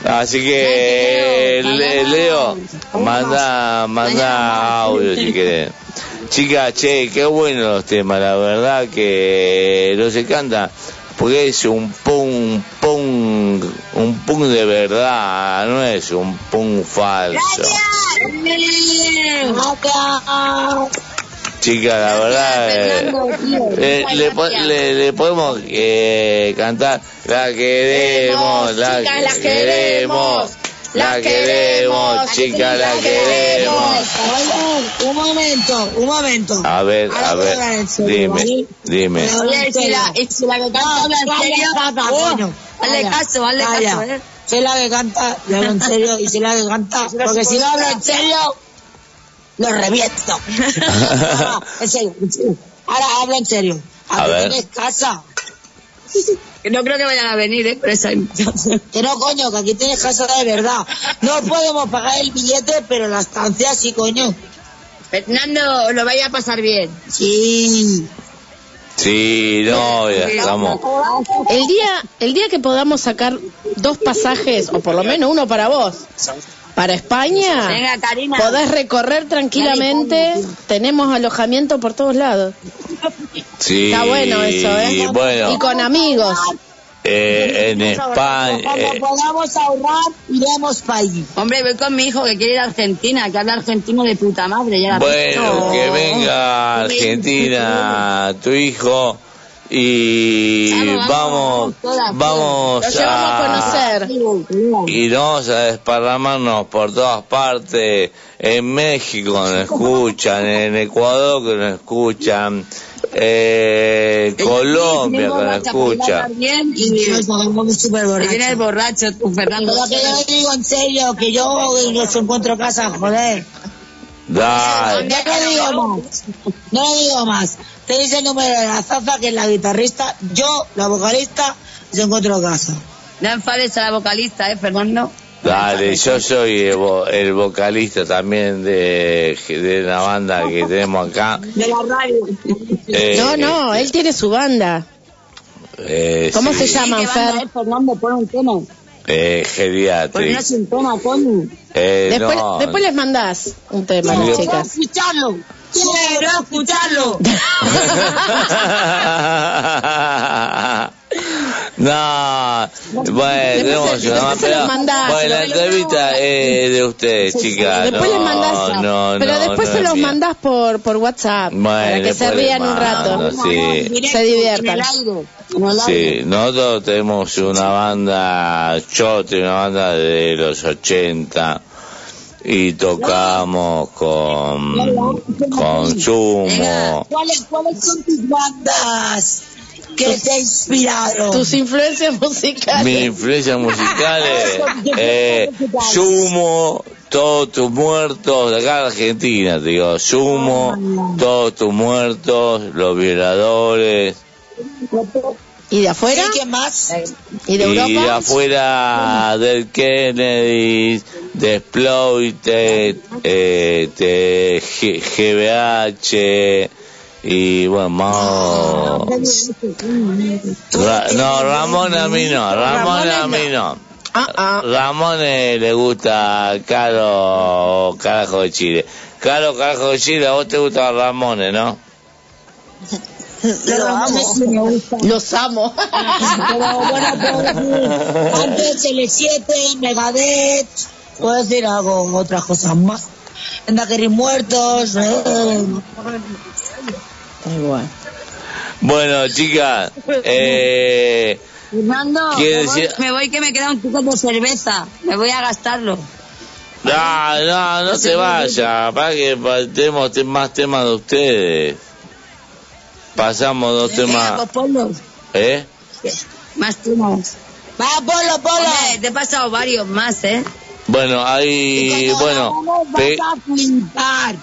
Así que Le- Leo manda manda audio si querés. Chicas, che, qué buenos los temas, la verdad que no se canta porque es un punk, punk, un punk de verdad, no es un punk falso. Chicas, la verdad, eh, eh, le, po- le- le podemos eh, cantar, la queremos, la queremos, la queremos, chica, la queremos. Un momento, un momento. A ver, a ver, dime, dime. Oye, y si la, si que canta habla en serio, oh, coño. hazle Calla, caso, hazle caso, eh. Soy la que canta, le hablo en serio, y soy la que canta, porque si no hablo en serio, lo reviento. Ahora, en serio, en serio. Ahora hablo en serio. A ver. tienes casa. Que no creo que vayan a venir, eh, por esa invitación. Que no, coño, que aquí tienes casa de verdad. No podemos pagar el billete, pero la estancia sí, coño. Fernando, lo vaya a pasar bien. Sí. Sí, no, ya estamos. El día, el día que podamos sacar dos pasajes, o por lo menos uno para vos, para España, Venga, Karina. podés recorrer tranquilamente. Tenemos alojamiento por todos lados. Sí, Está bueno eso, ¿eh? bueno, Y con amigos. eh, en España, Cuando eh, podamos ahorrar, iremos para allí. Hombre, voy con mi hijo que quiere ir a Argentina, que habla argentino de puta madre. Ya la bueno, No. que venga Argentina tu hijo y Vamos, vamos, todas, vamos Lo a conocer. y no vamos a desparramarnos por todas partes. En México nos escuchan, en Ecuador que nos escuchan, eh, Colombia que nos escucha. Bien, Y yo soy súper y borracho. tú, Fernando. Que yo digo en serio, que yo no se encuentro casa, joder. Dale. Ya no digo más. No digo más. Te dice el número de la Zaza, que es la guitarrista. Yo, la vocalista, se encuentro casa. No enfades a la vocalista, ¿eh, Fernando? Dale, yo soy el, vo- el vocalista también de, de la banda que tenemos acá. De la radio. Eh, No, no, él tiene su banda. eh, ¿Cómo sí, se llama, ¿Qué banda Fer? Fernando? Pon un tema. Eh, Ponnos geriatric. un tema, coño. Eh, Después, no, después les mandás un tema, Quiero las chicas. escucharlo. Quiero escucharlo. No, bueno, tenemos mandás. Bueno, la entrevista es de ustedes, chicas. Después no, les mandás, no, pero no, después no se los mía. mandás por, por WhatsApp Bueno, para que se rían un rato, sí. se diviertan. Sí, nosotros tenemos una banda, yo tengo una banda de los 80 y tocamos con, con Sumo. ¿Cuáles, ¿Cuáles son tus bandas que te inspiraron? Tus influencias musicales. Mis influencias musicales, eh, Sumo, todos tus muertos, de acá de Argentina, te digo, Sumo, todos tus muertos, los violadores, ¿Y de afuera? ¿Y qué más? ¿Y de Europa? y de afuera del Kennedy, de Exploited, eh, de G- GBH, y bueno, más... Ra- no, Ramón a mí no, Ramón a mí no. Ah, ah. Ramón eh, le gusta Caro Carajo de Chile. Caro Carajo de Chile, a vos te gusta Ramones, ¿no? Lo amo. Los amo. Pero bueno, antes L7, Megadeth, puedo decir algo, otras cosas más. Endaqueris muertos, eh, Igual. Bueno, chicas, eh, Fernando, ¿Quiere me voy, decir- me voy que me queda un ticket de cerveza. Me voy a gastarlo. no, no, no se vaya, para que tenemos te- más temas de ustedes. Pasamos dos temas, pues. ¿eh? Más temas. Va, Polo, Polo. Hombre, te he pasado varios más, ¿eh? Bueno, ahí, bueno, pe- Vas a flipar.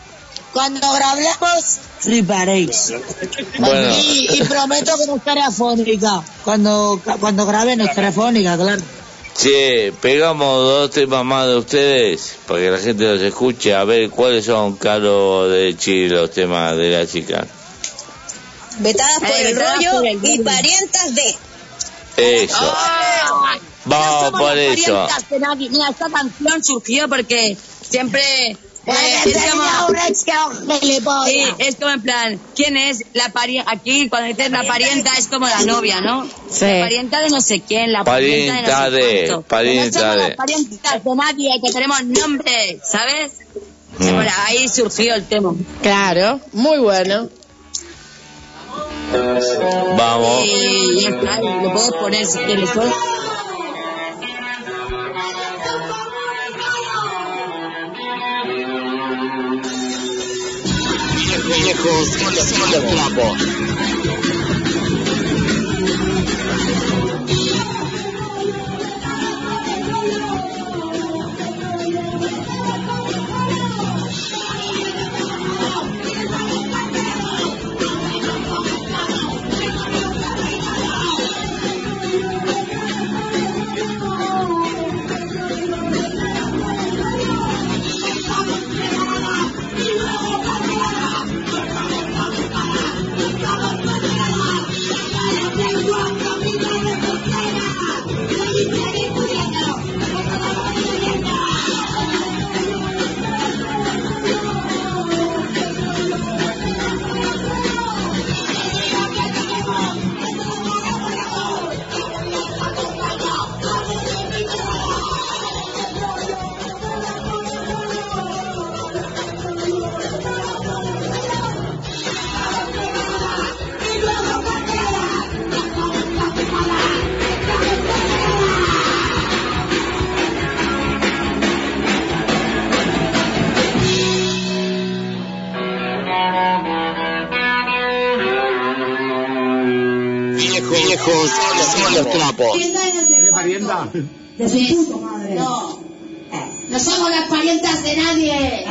Cuando grabemos, fliparéis. bueno, Y, y prometo que no estaré afónica. Cuando, cuando grabe no estaré afónica, claro. che, pegamos dos temas más de ustedes, para que la gente los escuche, a ver cuáles son, Caro de Chile, los temas de la chica. Vetadas por el rollo y parientas de. Eso, ¡Ah! vamos por eso. parientas de nadie. Mira, esta canción surgió porque siempre es como... Sí, es como en plan, ¿quién es la parienta? Aquí, cuando dices la parienta, es como la novia, ¿no? Sí. La parienta de no sé quién, la parienta, Parienta de no sé parienta de. las parientas de nadie, que tenemos nombre, ¿sabes? Mm. Por ahí surgió el tema. Claro, muy bueno. Vamos. Y ya está, y lo puedes poner si quieres. ¿no? Viejos son los trapos. Viejos, son los trapos. parienta? De su puta madre. No. No somos las parientas de nadie.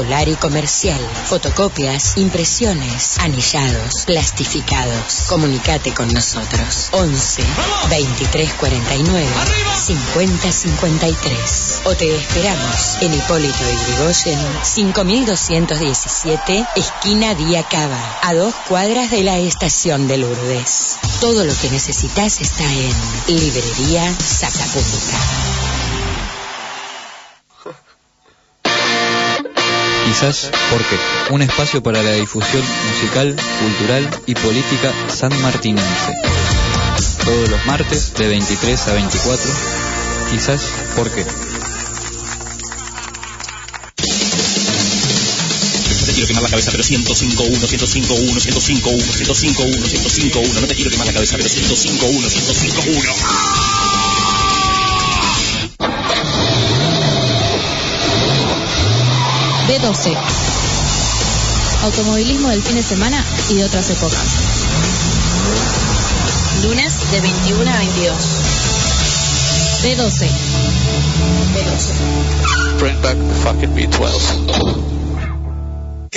Escolar y comercial. Fotocopias, impresiones, anillados, plastificados. Comunicate con nosotros. 11 23 49 50 53. O te esperamos en Hipólito Yrigoyen 5217, esquina Día Cava, a dos cuadras de la estación de Lourdes. Todo lo que necesitas está en Librería Sacapunta. Quizás porque un espacio para la difusión musical, cultural y política sanmartinense. Todos los martes de 23 a 24. Quizás porque. Quiero quemar la cabeza, pero 105 1, 105 1, 105 1, 105 1, 105 1. No te quiero quemar la cabeza, pero 105 1, B12. Automovilismo del fin de semana y de otras épocas. Lunes de 21 a 22. B12. B12. Bring back the fucking B12.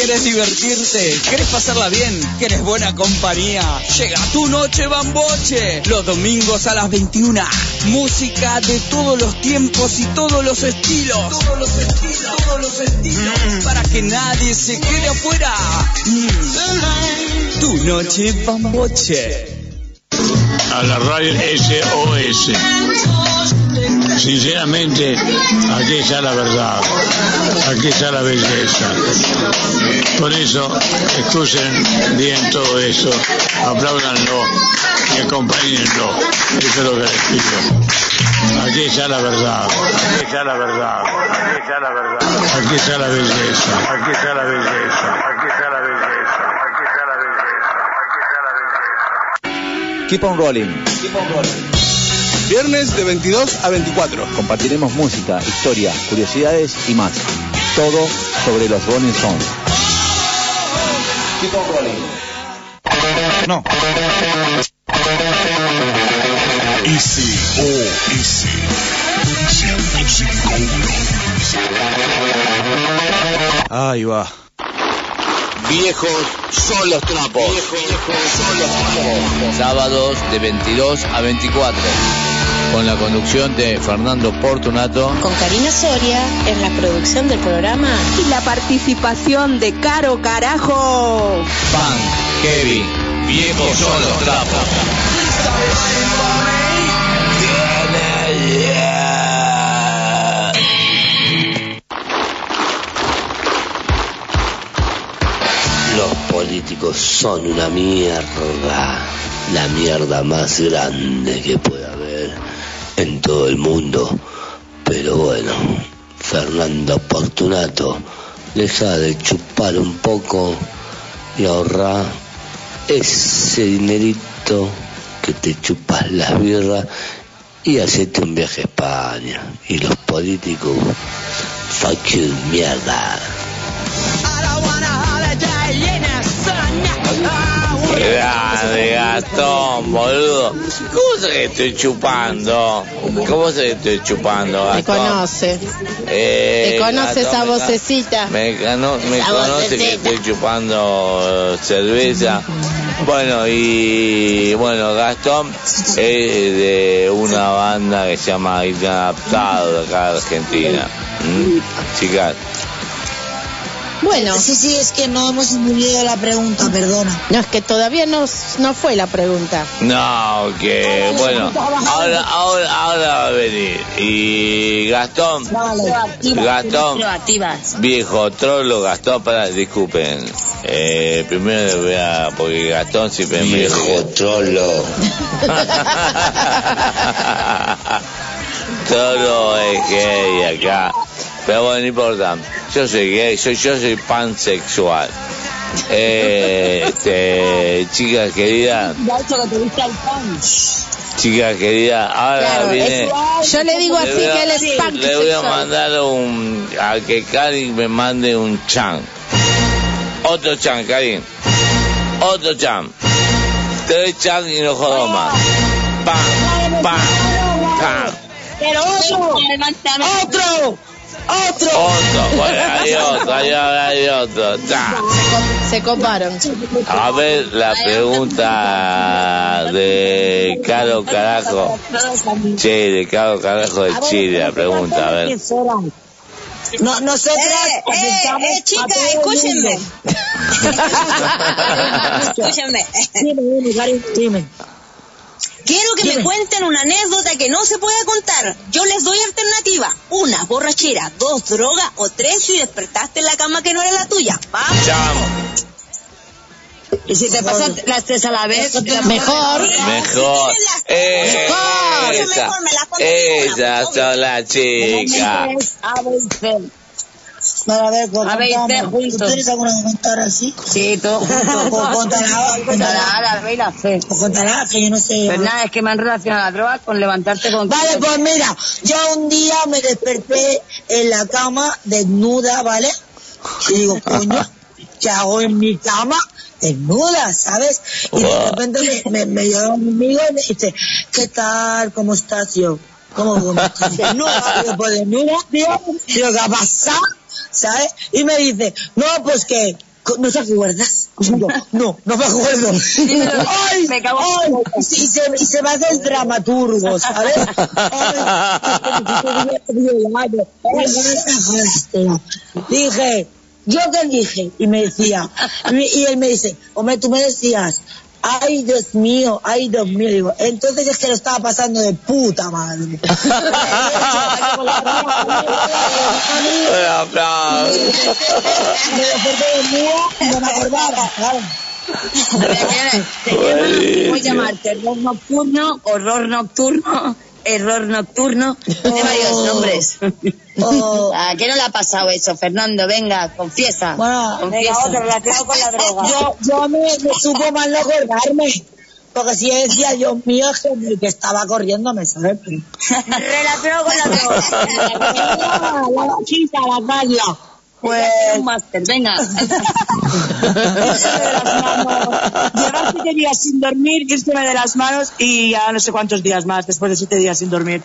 ¿Querés divertirte? ¿Querés pasarla bien? ¿Querés buena compañía? Llega tu noche bamboche. Los domingos a las 21. Música de todos los tiempos y todos los estilos. Todos los estilos. Todos los estilos. Para que nadie se quede afuera. Mm. Tu noche bamboche. A la radio SOS. Sinceramente, aquí está la verdad, aquí está la belleza. Por eso, escuchen bien todo eso, apláudanlo y acompáñenlo. Eso es lo que les pido. Aquí está la verdad, aquí está la verdad, aquí está la verdad, aquí está la belleza, aquí está la belleza, aquí está la belleza, aquí está la belleza, aquí está la belleza. Keep on rolling. Viernes de 22 a 24. Compartiremos música, historia, curiosidades y más. Todo sobre los Rolling Stones. Keep on rolling. No. SOS 1051. Ahí va. Viejos son los trapos. Viejos son los trapos. Sábados de 22 a 24. Con la conducción de Fernando Portunato. Con Karina Soria en la producción del programa. Y la participación de Caro Carajo. Pan, Kevin, viejos son los trapos. Los políticos son una mierda. La mierda más grande que puede en todo el mundo. Pero bueno, Fernando Fortunato, deja de chupar un poco y ahorra ese dinerito que te chupas las birras y hacete un viaje a España. Y los políticos, fuck you, mierda. Grande Gastón, boludo. ¿Cómo se que estoy chupando? ¿Cómo se que estoy chupando, Me Gastón? conoce. Eh, Me conoce Gastón, esa me- vocecita. Me, cano- me Esa conoce que estoy chupando eh, cerveza. Bueno, y bueno, Gastón es de una banda que se llama Inadaptado acá de Argentina. ¿Mm? Chicas, Bueno. Sí, sí, es que no hemos entendido la pregunta, perdona. No, es que todavía no, no fue la pregunta. no, que bueno, ahora, ahora, ahora va a venir. Y Gastón, Gastón, viejo trolo, Gastón, para, disculpen. Eh, primero le voy a, porque Gastón siempre me Viejo trolo. Todo es gay acá. Pero bueno, no importa. Yo soy gay, soy, yo soy pansexual. Eh, este, chicas queridas, chicas queridas, ahora Claro, viene. es- yo le digo así a- que él es Le voy a pansexual. mandar un. a que Karin me mande un chan. Otro chan, Karin. Otro chan. Tres chan y no jodo más. Pam, pam, pam. Pero otro, otro, otro. Otro, bueno, hay otro, hay otro, hay otro. Ta. Se coparon. A ver la pregunta de Caro Carajo. Che, de Caro Carajo de Chile, la pregunta, a ver. No, nosotras Eh, eh, eh, chica, escúchenme. Escúchenme. Dime, dime, Cari, dime. Quiero que Dime. me cuenten una anécdota que no se pueda contar. Yo les doy alternativa. Una, borrachera. Dos, droga. O tres, si despertaste en la cama que no era la tuya. Vamos. Chamo. Y si te pasan las tres a la vez, Mejor. Mejor. Eh, esa, Mejor, esas son las chicas. A ver. No, a ver, A contamos. C ¿Tú juntos. tienes alguna que contar así? Sí, todo junto. Contala, Contará la B y la C. Contala, que yo no sé. Pues nada, es que me han relacionado la droga con levantarte con... Vale, pues mira, yo un día me desperté en la cama desnuda, ¿vale? Y digo, coño, ¿qué hago en mi cama? Desnuda, ¿sabes? Y de repente me, me, me llama un amigo y me dice, ¿qué tal? ¿Cómo estás? Yo, ¿cómo, cómo estás? Desnuda, digo, pues desnuda, tío. Digo, ¿qué ha pasado? ¿Sabes? Y me dice, no, pues que, ¿no te acuerdas? Y yo, no, no me acuerdo. ¡Ay! Me cago ¡Ay! Y se, y se me hace el dramaturgo, ¿sabes? Dije, ¿yo qué dije? Y me decía, y y él me dice, hombre, tú me decías ay Dios mío, ay Dios mío, digo, entonces es que lo estaba pasando de puta madre. Me desperté de mío y no me acordaba, claro. ¿Cómo llamarte? ¿Error nocturno? ¿Horror nocturno? ¿Error nocturno? Tiene varios nombres. ¿A qué no le ha pasado eso, Fernando? Venga, confiesa. Bueno, confiesa. venga, otro relacionado con la droga. Yo, yo me, me supo mal no acordarme. Porque si yo decía, Dios mío, que estaba corriendo me sabe. Relacionado con la droga. la vaquita, la Carla. Pues un máster, venga. Llevar siete días sin dormir, irse de las manos y ya no sé cuántos días más después de siete días sin dormir.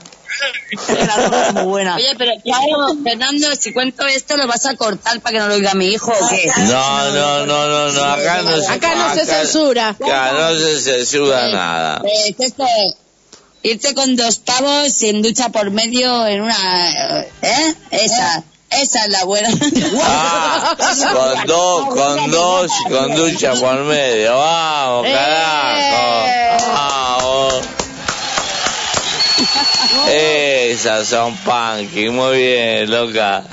La droga es muy buena. Oye, pero claro, Fernando, si cuento esto, ¿lo vas a cortar para que no lo oiga mi hijo o qué? No, no, no, no, no, acá no se, Acá no se censura. Acá no se censura nada. Eh, ¿qué esto? Irte con dos pavos sin ducha por medio en una... ¿Eh? Esa. Esa es la buena. Ah, con dos, con dos, con ducha por medio. Vamos, carajo. Vamos. Esas son punky, muy bien, loca.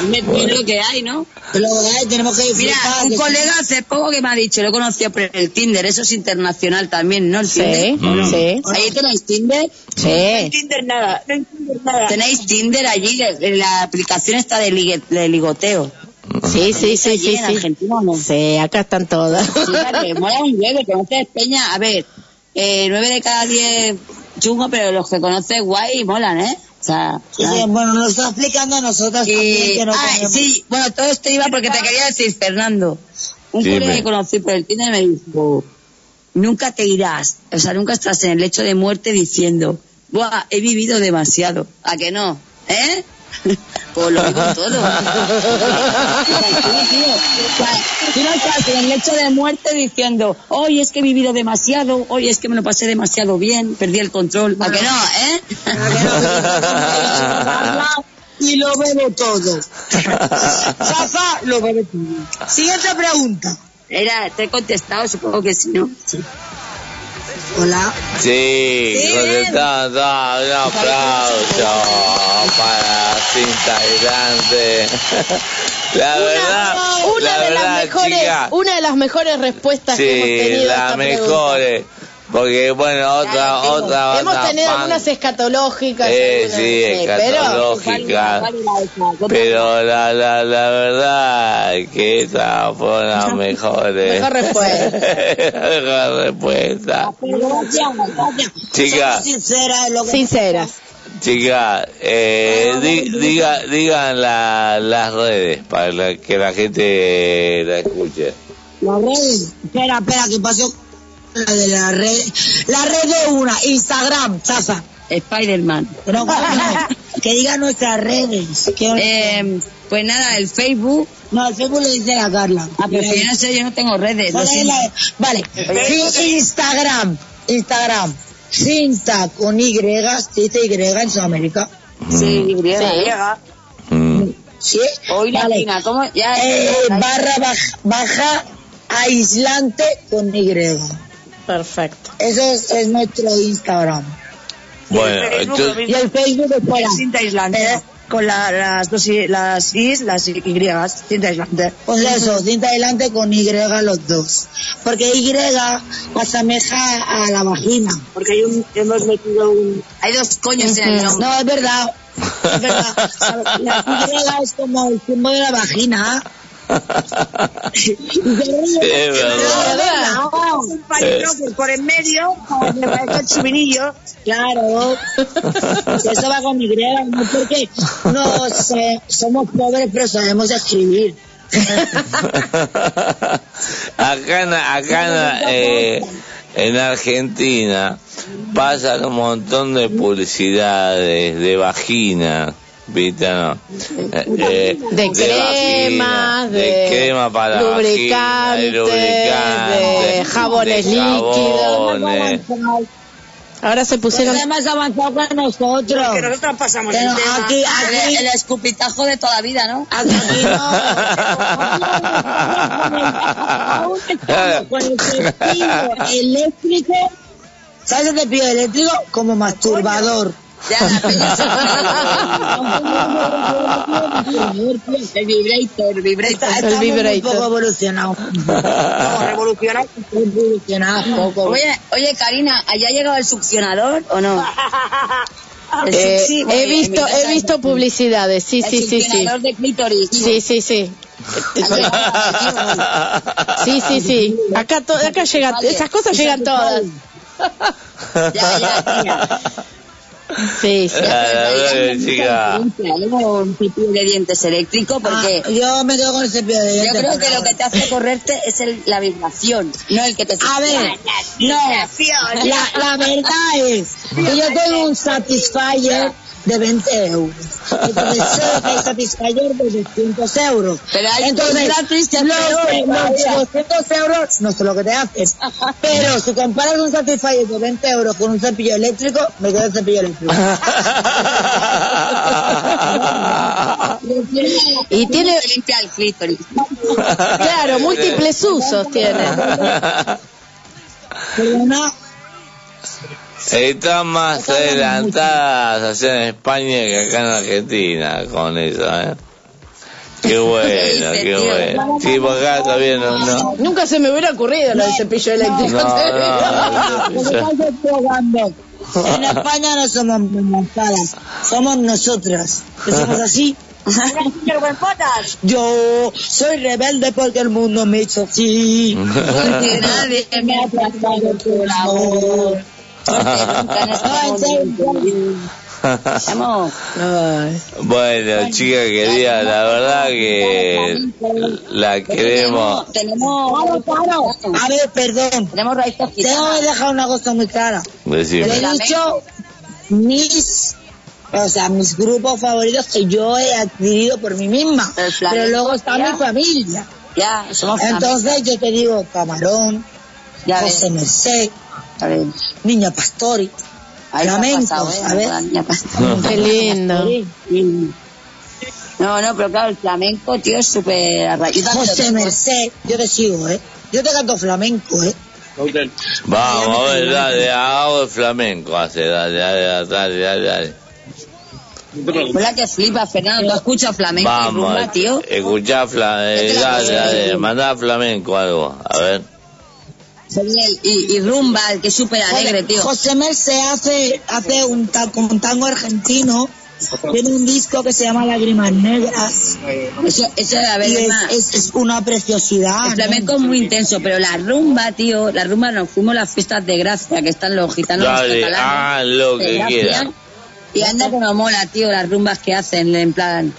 Lo que hay, ¿no? Lo que hay, tenemos que Mira, un colega hace poco que me ha dicho, lo he conocido por el Tinder, eso es internacional también, ¿no? El Sí, Tinder. Sí. ¿Ahí tenéis Tinder? Sí. Tinder nada, no entiendo nada. ¿Tenéis Tinder allí? En La aplicación está de, ligue- de ligoteo. Sí, sí, sí, Allí sí, en sí. Argentina no. Sí, acá están todas. Sí, vale, mola un huevo, conoces Peña. A ver, eh, nueve de cada diez chungo, pero los que conoces guay molan, ¿eh? Sea, Sí, sí, bueno, nos está explicando a nosotros también y, que no ah, tenemos. sí, bueno, todo esto iba porque te quería decir, Fernando. Un Dime. colega que conocí por el Tinder me dijo, nunca te irás, o sea, nunca estás en el lecho de muerte diciendo, Buah, he vivido demasiado. ¿A que no? ¿Eh? Pues lo vivo todo. O sea, Tú no estás en el lecho de muerte diciendo, hoy es que he vivido demasiado, hoy es que me lo pasé demasiado bien, perdí el control. ¿A que no, eh? Y lo bebo todo. Zafa, lo bebe todo. Siguiente pregunta. Era, te he contestado, supongo que sí, ¿no? Hola. Sí, contestamos todo. Un aplauso para Cinta Adelante. La verdad, Una la de las verdad, mejores, chica, una de las mejores respuestas que hemos sí, tenido a la esta mejor. eh, Porque, bueno, otra, pregunta. otra Hemos banda tenido punk, algunas escatológicas. eh, algunas- sí, pero escatológica. Pero la, la, la verdad que esta fue la mejor. eh. Mejor respuesta. mejor respuesta. Chica. Somos sinceras, lo que Sinceras. Chica, eh, di- diga, digan la- las redes para la- que la gente la escuche. La red. Espera, espera, que pasó de la red. La red de una, Instagram, Zafa. Spider-Man. No, no, que diga nuestras redes. Eh, pues nada, el Facebook. no, el Facebook le dice a Carla. Ah, pero si yo no sé, yo no tengo redes. lo ¿Cuál es siento. la- Vale, sí, Instagram, Instagram, Cinta con Y, se dice Y en Sudamérica. Sí, Y. Mm. ¿Sí? Hoy Vale. latina, ¿cómo? Ya. Eh, barra baja, baja aislante con Y. Perfecto. Eso es, es nuestro Instagram. Bueno, Facebook, entonces, Y el Facebook fuera. Cinta aislante. Con la- las dos i, las is, las y, cinta aislante. Pues eso, cinta adelante con Y los dos. Porque Y asemeja a la vagina. Porque hay un, hemos metido un... Hay dos coños en el nombre. No, es verdad. Es verdad. La Y es como el símbolo de la vagina. Es verdad. un palito que por en medio, me parece el chuminillo. Claro. Eso va con Y, no porque no sé, somos pobres pero sabemos escribir. acá en, acá en, eh, en Argentina pasan un montón de publicidades de vagina. ¿Viste? No? Eh, eh, De cremas, vagina, de crema para vagina, de lubricantes, lubricante, de jabones de líquidos. Ahora se pusieron... Más avanzado que nosotros. Que nosotros pasamos Pero el tema. aquí, aquí, el escupitajo de toda la vida, ¿no? aquí no. Con el eléctrico. ¿Sabes el cepillo eléctrico? Como masturbador. Ya se pone- El vibrator, el vibrator. Está, estamos muy poco evolucionados. No, revolucionados, evolucionados poco. Oye, oye, Karina, ¿allá ha llegado el succionador o no? El Eh, succi- he bueno, visto he visto publicidades, sí, el sí, sí, sí. succionador de clítoris. Sí, sí, sí. Sí, sí, sí. Acá, to- acá llega, esas cosas llegan todas. Ya, ya, tía. Sí, sí. Que, chica. Un cepillo de dientes eléctrico porque Ah, yo me quedo con el cepillo de yo dientes. creo que lo que te hace correrte es el- la vibración, no el que te A ver, no, la, la verdad es que yo tengo un Satisfyer de 20 euros. Entonces sé que hay Satisfyer de 200 euros. Pero hay Entonces, un gratis que los, los todavía. 200 euros no sé lo que te haces. Pero si comparas un Satisfyer de 20 euros con un cepillo eléctrico, me quedo el cepillo eléctrico. Y tiene, limpia el clítoris. claro, múltiples usos tiene. Perdona, Están más adelantadas allá en España que acá en Argentina con eso, ¿eh? Qué bueno, qué bueno. Sí, por acá todavía no, no. Nunca se me hubiera ocurrido lo del cepillo eléctrico. No, no, jugando. En España no somos montadas, somos nosotras. Que somos así. Yo soy rebelde porque el mundo me hizo así. Porque nadie me ha tratado por amor. Bueno, chica querida, la verdad que la queremos. Tenemos, A ver, perdón. tenemos raíces Tengo que gitanas. dejar una cosa muy clara. Decime. Le he dicho mis, o sea, mis grupos favoritos que yo he adquirido por mí misma. Pero luego está ya. mi familia. Ya, somos Entonces yo te digo Camarón, Ya José ves. Merced, Niña Pastori, ahí te ha flamencos, ¿eh? ¿sabes? La niña pasada. Qué lindo. No, no, pero claro, el flamenco, tío, es súper arraigado. José Merced, yo te sigo, ¿eh? Yo te canto flamenco, ¿eh? Vamos, a ver, dale, hago el flamenco, hace, dale, dale, dale, dale, dale. Hola que flipa, Fernando. ¿Tú escuchas flamenco y Vamos, rumba, tío? escuchá, fla, eh, dale, dale, mandá flamenco algo, a ver. Y, y rumba, que es súper alegre, tío. José Merced hace, hace un, como un tango argentino. Tiene un disco que se llama Lágrimas Negras. Eso, eso, a ver, Y es, es, es una preciosidad. el flamenco es muy intenso, pero la rumba, tío, la rumba nos fuimos a las fiestas de gracia, que están los gitanos los Dale, catalanes. ah, lo que Gracia. Y anda que nos mola, tío, las rumbas que hacen, en plan,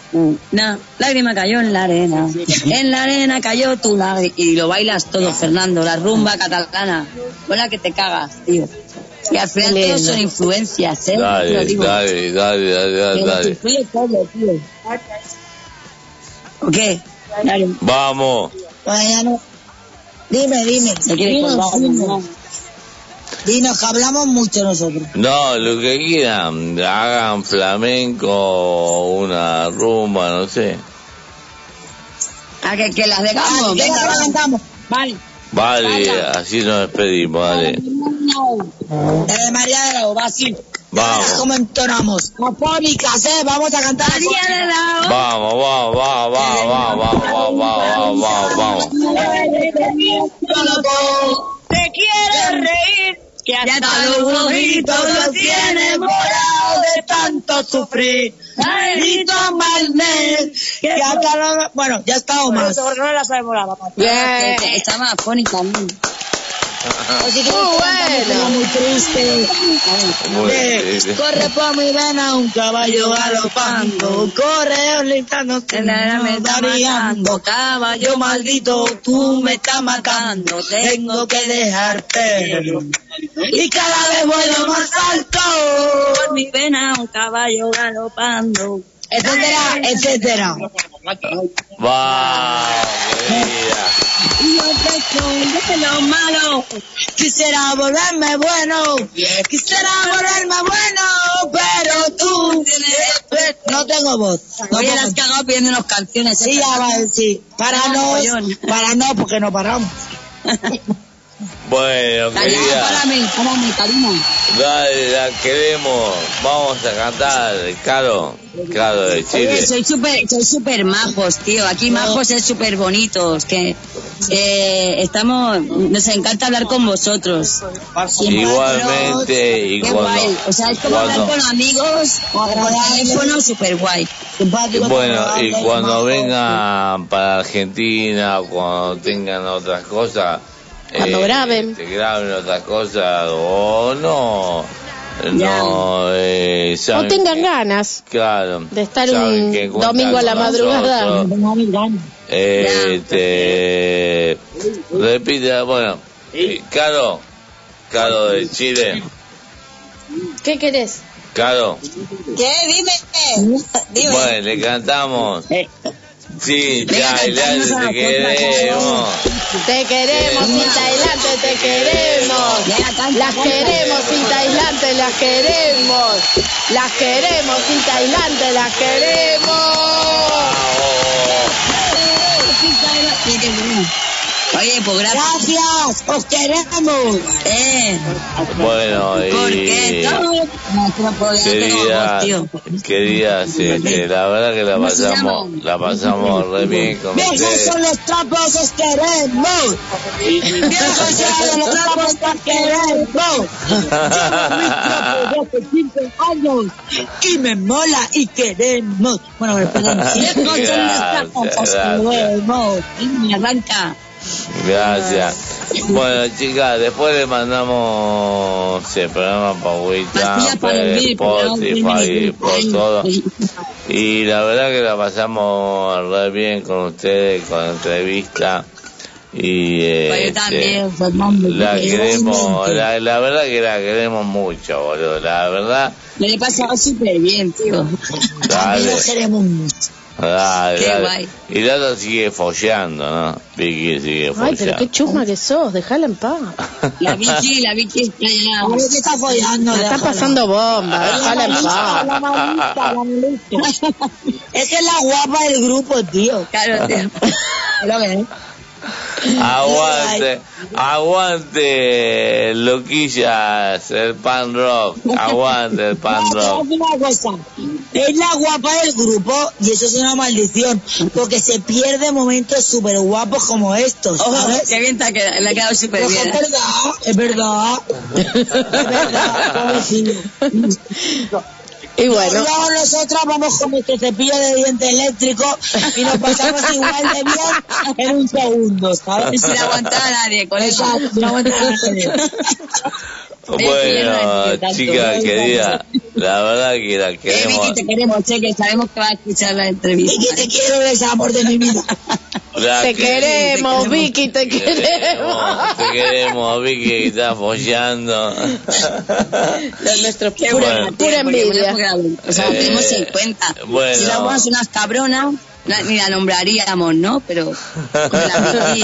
una lágrima cayó en la arena, en la arena cayó tu lágrima, y lo bailas todo, Fernando, la rumba catalana, buena que te cagas, tío. Y al final todos son influencias, ¿eh? Dale, digo. dale, dale, dale, dale, todo, tío. ¿O qué? Dale. Vamos. Bueno, ya no. Dime, dime. Se quiere y nos hablamos mucho nosotros. No, lo que quieran, hagan flamenco, una rumba, no sé. A que, las dejamos, venga, venga cantamos. Vale. Vale, así nos despedimos, vale. Eh, Mariano, va así. Vamos. ¿Cómo entonamos? Afónicas, ¿eh? Vamos a cantar. Vamos, vamos, vamos, vamos, vamos, vamos, vamos, vamos. Te quieres reír que Ya hasta los los ojitos los tiene morados de tanto sufrir. Maldito Malmer, que Que hasta no- Bueno, ya está o más. Porque no la sabemos la papá. Que- que Está más afónica. Así que Muy bueno. muy triste. Muy triste. Corre por mi vena un caballo galopando, corre lentando que me me está variando. caballo maldito, tú me estás matando, tengo que dejarte. Y cada vez vuelo más alto, Por mi pena un caballo galopando. etcétera, etcétera. Querida. Y yo te de lo malo. Quisiera volverme bueno, quisiera volverme bueno, pero tú no tengo voz. No Oye, las cagado pidiéndonos canciones. Sí, ya va, sí. Para no, para no, porque no paramos. Bueno, querida, párame, párame, cariño. dale, la queremos. Vamos a cantar, Caro, Caro de Chile. Oye, soy súper soy super majos, tío. Aquí majos es súper bonitos. Que eh, estamos, nos encanta hablar con vosotros. Igualmente, y Qué cuando, guay. O sea, es como hablar con amigos por teléfono, súper guay. Bueno, y cuando vengan para Argentina, cuando tengan otras cosas, Cuando graben. que graben otras cosas, o no, no, eh, O saben tengan que- ganas claro, de estar un domingo a la madrugada. nosotros. Este, repite, bueno, y Caro, Caro de Chile, ¿Qué querés? Caro, ¿Qué? Dime. Dime. bueno, le cantamos. Eh. Sí, Tailandia, te queremos. Te queremos Tailandia, te queremos. Las queremos Tailandia, las queremos. Las queremos Tailandia, las queremos. Oye, pues gracias. Gracias, os queremos. Eh, Bueno, ¿por y tengo quería, voz, tío. quería, este, la verdad que la ¿Cómo se pasamos, la pasamos re bien con Viejos ustedes. son los trapos, os queremos. Viejos son los trapos, os queremos. Llevo mis trapos hace 15 años y me mola y queremos. Bueno, perdón. Viejos son los trapos, os queremos. Me arranca. Gracias. Bueno, chicas, después le mandamos el programa no Spotify, por todo. Y la verdad que la pasamos re bien con ustedes, con la entrevista. Y eh, este, también, Fernando. la queremos, la, la verdad que la queremos mucho, boludo. La verdad, Me lo he pasado súper bien, tío. dale, Los queremos mucho. Dale, Qué dale. guay. Y la otra sigue follando, ¿no? Vicky sigue Ay, pero follando. qué chusma que sos, déjala en paz. La Vicky, la Vicky está ya. A ver qué está follando. La está pasando bomba, déjala en La paz. malita, la malita. Es que es la guapa del grupo, tío. Claro, tío. Lo. Aguante, aguante, loquillas, el pan rock, aguante el pan rock. Haz una cosa, es la guapa del grupo y eso es una maldición, porque se pierde momentos súper guapos como estos, Ojo, ¿sabes? qué bien te ha quedado, le ha quedado súper bien. es verdad, es verdad, es verdad, pobrecillo. Y bueno, Luego nosotros vamos con nuestro cepillo de diente eléctrico y nos pasamos igual de bien en un segundo, ¿sabes? Sin aguantar a nadie, con eso. Sin aguantar a nadie. Bueno, tanto. chica querida, la verdad que la Eh, queremos. Vicky, te queremos, che, que sabemos que va a escuchar la entrevista. Y que te quiero, es amor de mi vida. la te queremos, Vicky, te queremos. Te queremos, Vicky, que está nuestros Qué pura, pura envidia. O sea, Eh, tenemos 50. bueno. Si somos unas cabronas, la- ni la nombraríamos, ¿no? Pero la Vicky,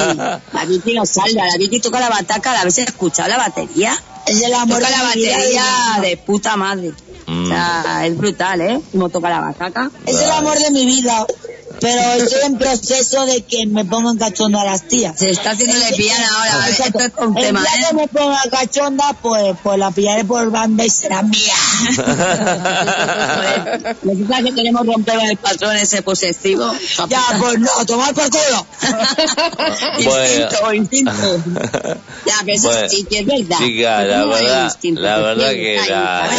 la Vicky nos salva. La Vicky toca la bataca, ¿la habéis escuchado la batería? Es el amor Toca de la mi vida. batería de puta madre. Mm. O sea, es brutal, ¿eh? Como toca la bataca. Es el amor de mi vida. Pero estoy en proceso de que me pongan cachonda a las tías. Se está haciendo lesbiana ahora. Exacto. Esto es un El tema, día ¿eh? que me ponga cachonda, pues, pues la pillaré por banda y será mía. Necesitas que queremos romper el patrón ese posesivo. ya, pues no, a tomar por culo. Instinto, instinto. Ya, que eso Bueno, sí que es verdad. chica, la verdad, instinto, la que verdad que la-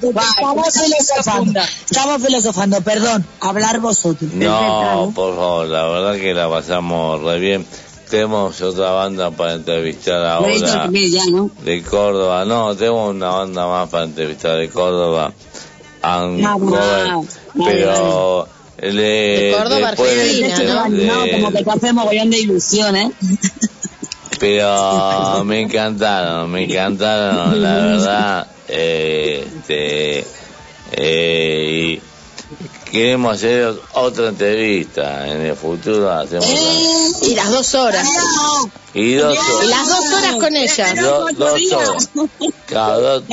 que estamos filosofando. Estamos filosofando, perdón. Hablar vosotros. No, por favor, la verdad que la pasamos re bien. Tenemos otra banda para entrevistar ahora ya, ¿no? de Córdoba. No, tenemos una banda más para entrevistar de Córdoba. Ancover, Ah, pero le, De Córdoba, de- Argentina, ¿no? de- No, como que te hace mogollón de ilusión, ¿eh? pero me encantaron, me encantaron, la verdad. eh, Este, eh, y queremos hacer otra entrevista. En el futuro hacemos otra. Y las dos horas. Y dos Y horas. las dos horas con ella. Do- dos horas. Claro, dos-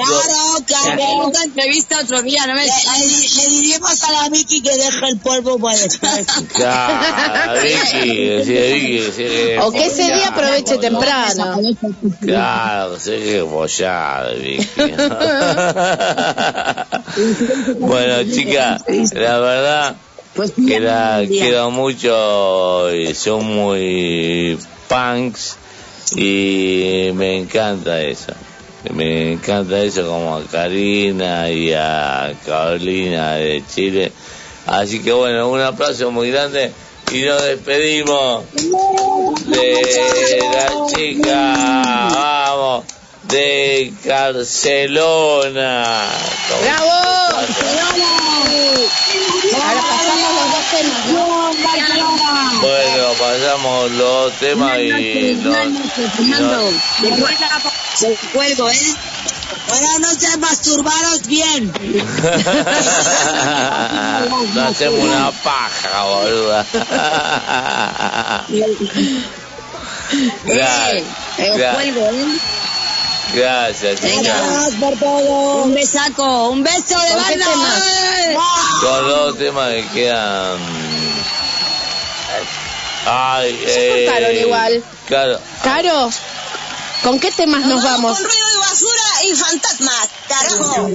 Claro, Otra entrevista otro día, no me Le, le- le diríamos a la Vicky que deje el polvo para después. Claro, Vicky, Vicky, O que ese día aproveche temprano. Claro, sé que bollada, Vicky. bueno, chica, la verdad que la quiero mucho y son muy punks y me encanta eso. Me encanta eso como a Karina y a Carolina de Chile. Así que bueno, un aplauso muy grande y nos despedimos de la chica, vamos, de Barcelona. ¡Bravo! Ahora pasamos los dos temas. ¿no? Bueno, pasamos los temas y los... Se cuelgo, ¿eh? Buenas noches, masturbaros bien. Nos hacemos una paja, boluda. Gracias, Eh, ¿eh? Gracias, chica. Gracias por todo. Un besaco, un beso de ¿Con qué banda. ¡eh! Con los temas que quedan... Ay, eh, cortaron igual. Claro. Caro, ¿con qué temas nos vamos? Con ruido y basura y fantasmas, carajo.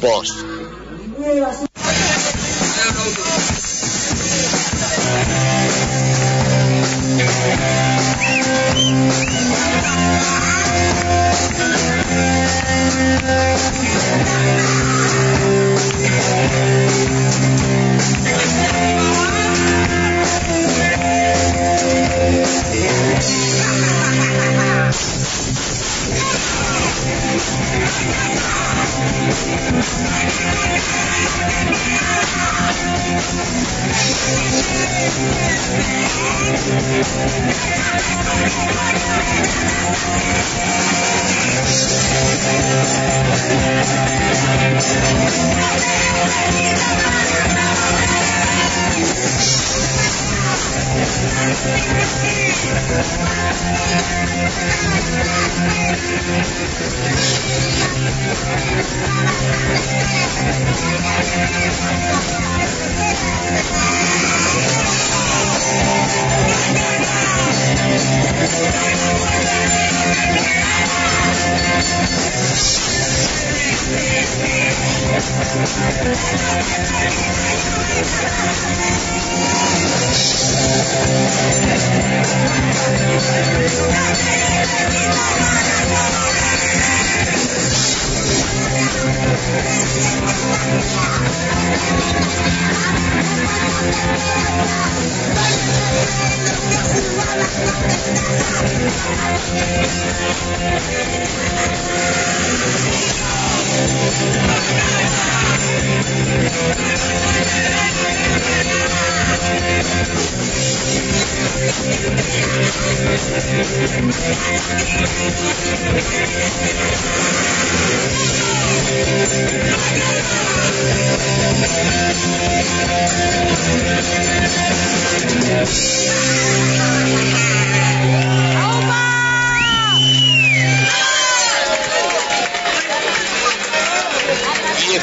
Son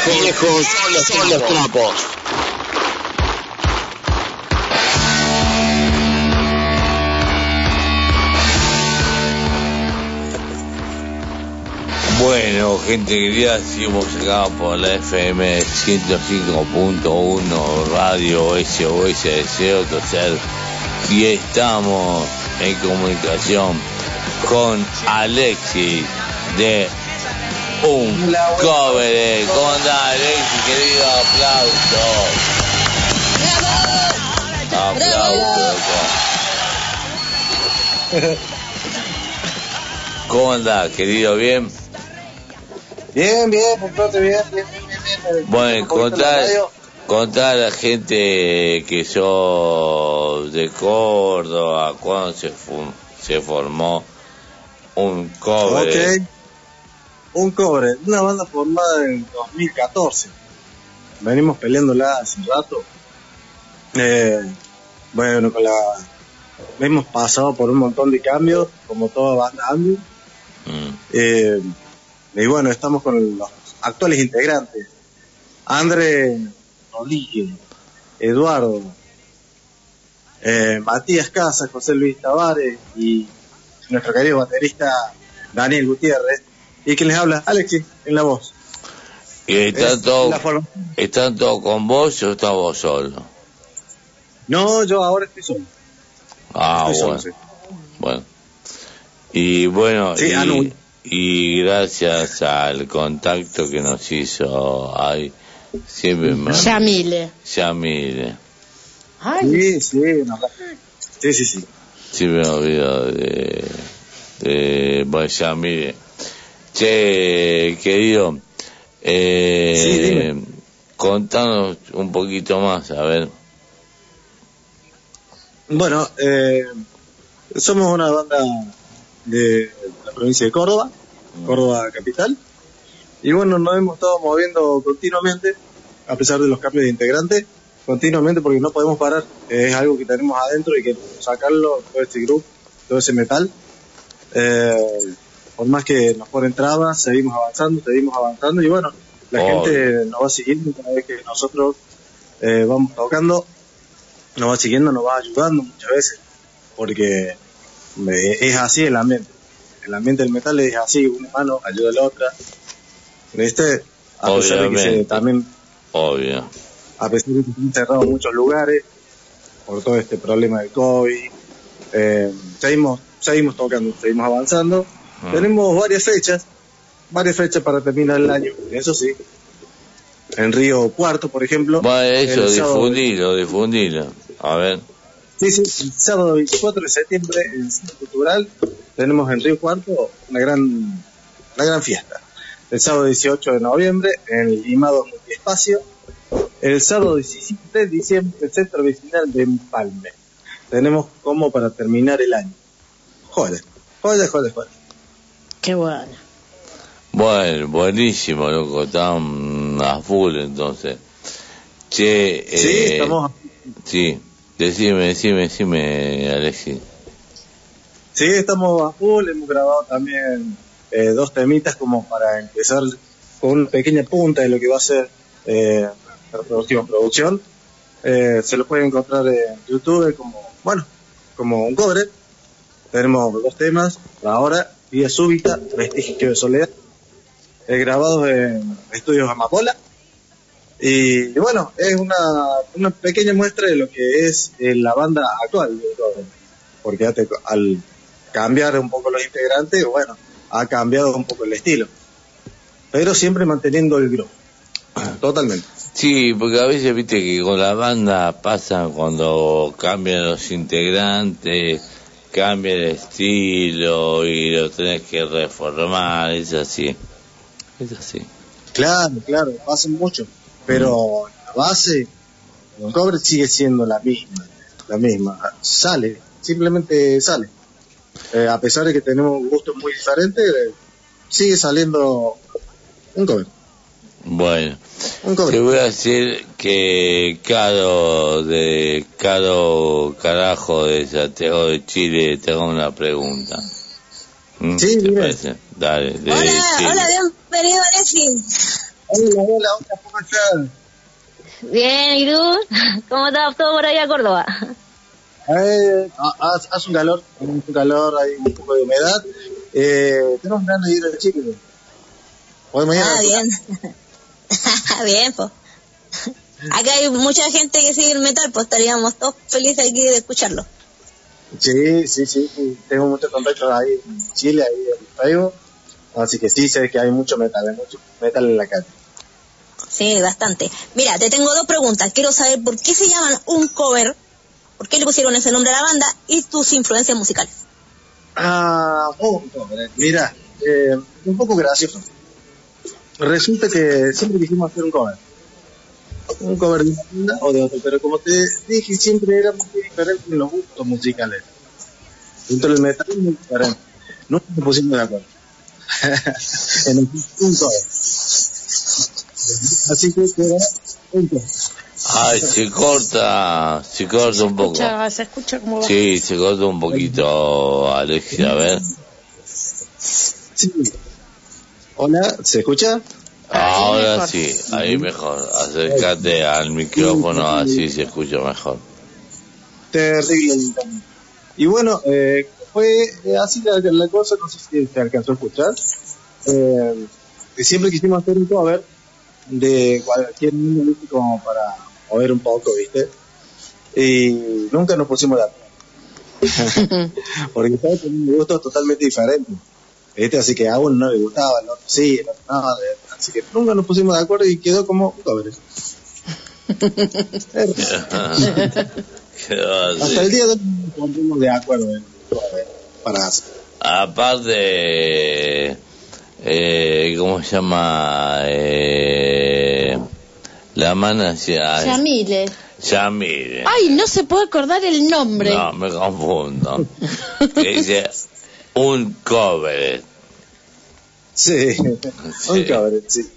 Viejos, son los trapos. Bueno, gente querida, seguimos acá por la FM 105.1 Radio SOS Deseo Toser y estamos en comunicación con Alexis de un cover. ¿Cómo andás, Alexis, querido? Aplausos. Aplausos. ¿Cómo andás, querido? ¿Bien? Bien, bien, por suerte, bien, bien, bien, bien. bien. Bueno, contar, contar a la gente que sos de Córdoba, cuando se, formó un cover. Ok. Un cobre, una banda formada en 2014. Venimos peleándola hace rato. Eh, bueno, con la. Hemos pasado por un montón de cambios, como toda banda. Mm. Eh, y bueno, estamos con los actuales integrantes. André Rodríguez, Eduardo, eh, Matías Casas, José Luis Tavares y nuestro querido baterista Daniel Gutiérrez. Y quien les habla, Alexis, en la voz. ¿Y están Es todos están todos con vos o estás vos solo? No, yo ahora estoy solo. Ah, Estoy bueno. solo, sí. Bueno. Y bueno, Sí, y, Anu. Y gracias al contacto que nos hizo ahí, siempre me... Yamile. Yamile. Sí, sí, no, sí, sí, sí. Siempre me olvido de, de bueno, Yamile. Che, querido, eh, contanos un poquito más, a ver. Bueno, eh, somos una banda de provincia de Córdoba, Córdoba capital. Y bueno, nos hemos estado moviendo continuamente, a pesar de los cambios de integrantes, continuamente porque no podemos parar. Es algo que tenemos adentro y que sacarlo, todo este grupo, todo ese metal. Eh, por más que nos ponen trabas, seguimos avanzando, seguimos avanzando y bueno, la Obvio. gente nos va siguiendo cada vez que nosotros eh, vamos tocando, nos va siguiendo, nos va ayudando muchas veces, porque eh, es así el ambiente. El ambiente del metal es así, una mano ayuda a la otra. ¿Viste? A pesar de que se, también, Obvio. a pesar de que se han cerrado muchos lugares por todo este problema del COVID, eh, seguimos, seguimos tocando, seguimos avanzando. Ah. Tenemos varias fechas, varias fechas para terminar el año, eso sí. En Río Cuarto, por ejemplo. Bueno, eso, el sábado- difundilo, difundilo. A ver. Sí, sí, el sábado 24 de septiembre en el Centro Cultural tenemos en Río Cuarto una gran, una gran fiesta. El sábado 18 de noviembre en el Limado Multiespacio. El sábado 17 de diciembre en el Centro Vecinal de Empalme. Tenemos como para terminar el año. Joder, joder, joder, joder. Qué bueno. Bueno, buenísimo, loco. Están a full entonces. Che, Sí, eh, estamos Sí, decime, decime, decime, Alexis. Sí, estamos a full, hemos grabado también eh, dos temitas como para empezar con una pequeña punta de lo que va a ser eh, la próxima producción. Eh, se lo pueden encontrar en YouTube como, bueno, como un cover. Tenemos dos temas, por ahora, Vida Súbita, Vestigio de Soledad, grabados en Estudios Amapola. Y, bueno, es una, una pequeña muestra de lo que es eh, la banda actual de. Porque te- al cambiar un poco los integrantes, bueno, ha cambiado un poco el estilo. Pero siempre manteniendo el grupo. Totalmente. Sí, porque a veces viste que con la banda pasa cuando cambian los integrantes, cambia el estilo y lo tenés que reformar, es así. Es así. Claro, claro, pasa mucho. Pero la base, el cover sigue siendo la misma. La misma. Sale, simplemente sale. Eh, a pesar de que tenemos gustos muy diferentes, eh, sigue saliendo un cover. Bueno, Un cover. te voy a decir que Caro de Caro Carajo de Santiago de Chile te hago una pregunta. ¿Mm? Sí, ¿Te parece? Dale, de Hola, Chile. hola, bienvenido. Hola, hola, hola, ¿cómo estás? Bien, ¿y tú? ¿Cómo está todo por allá, Córdoba? Eh, ha- hace hace un calor, un calor, hay un poco de humedad. Eh, tenemos ganas de ir a Chile. Hoy mañana. Ah, bien. bien, pues. Acá hay mucha gente que sigue el metal, pues estaríamos todos felices aquí de escucharlo. Sí, sí, sí, sí, tengo muchos contactos ahí en Chile, ahí en Facebook, así que sí sé que hay mucho metal, hay mucho metal en la calle. Sí, bastante. Mira, te tengo dos preguntas. Quiero saber por qué se llaman un cover, por qué le pusieron ese nombre a la banda y tus influencias musicales. Ah, un cover, mira, eh, un poco gracioso. Resulta que siempre quisimos hacer un cover. Un cover de una banda o de otro, pero como te dije, siempre éramos muy diferentes en los gustos musicales. Dentro del metal es muy diferente. Nunca nos pusimos de acuerdo. en un cover. Así que era un cover. Ay, se corta, se corta un poco. Escucha, se escucha cómo va. Sí, se corta un poquito, Alexia, a ver. Sí. Hola, ¿se escucha? Ahora mejor. sí, ahí mejor. Acércate al micrófono, así se escucha mejor. Terrible. Y bueno, eh, fue eh, así la, la cosa, no sé si te alcanzó a escuchar. Eh, que siempre quisimos hacer un cover de cualquier niño ¿viste? como para mover un poco, ¿viste? Y nunca nos pusimos de acuerdo. Porque todos teníamos gustos totalmente diferentes. ¿Viste? Así que a uno no le gustaba, al otro sí, al otro no. Así que nunca nos pusimos de acuerdo y quedó como así. Hasta el día de hoy nos pondremos de acuerdo en el cover para hacer. Aparte, eh, ¿cómo se llama? Eh, la mana hacia... Yamile. Yamile. Ay, no se puede acordar el nombre. No, me confundo. que dice un cover. Sí, un cover, sí.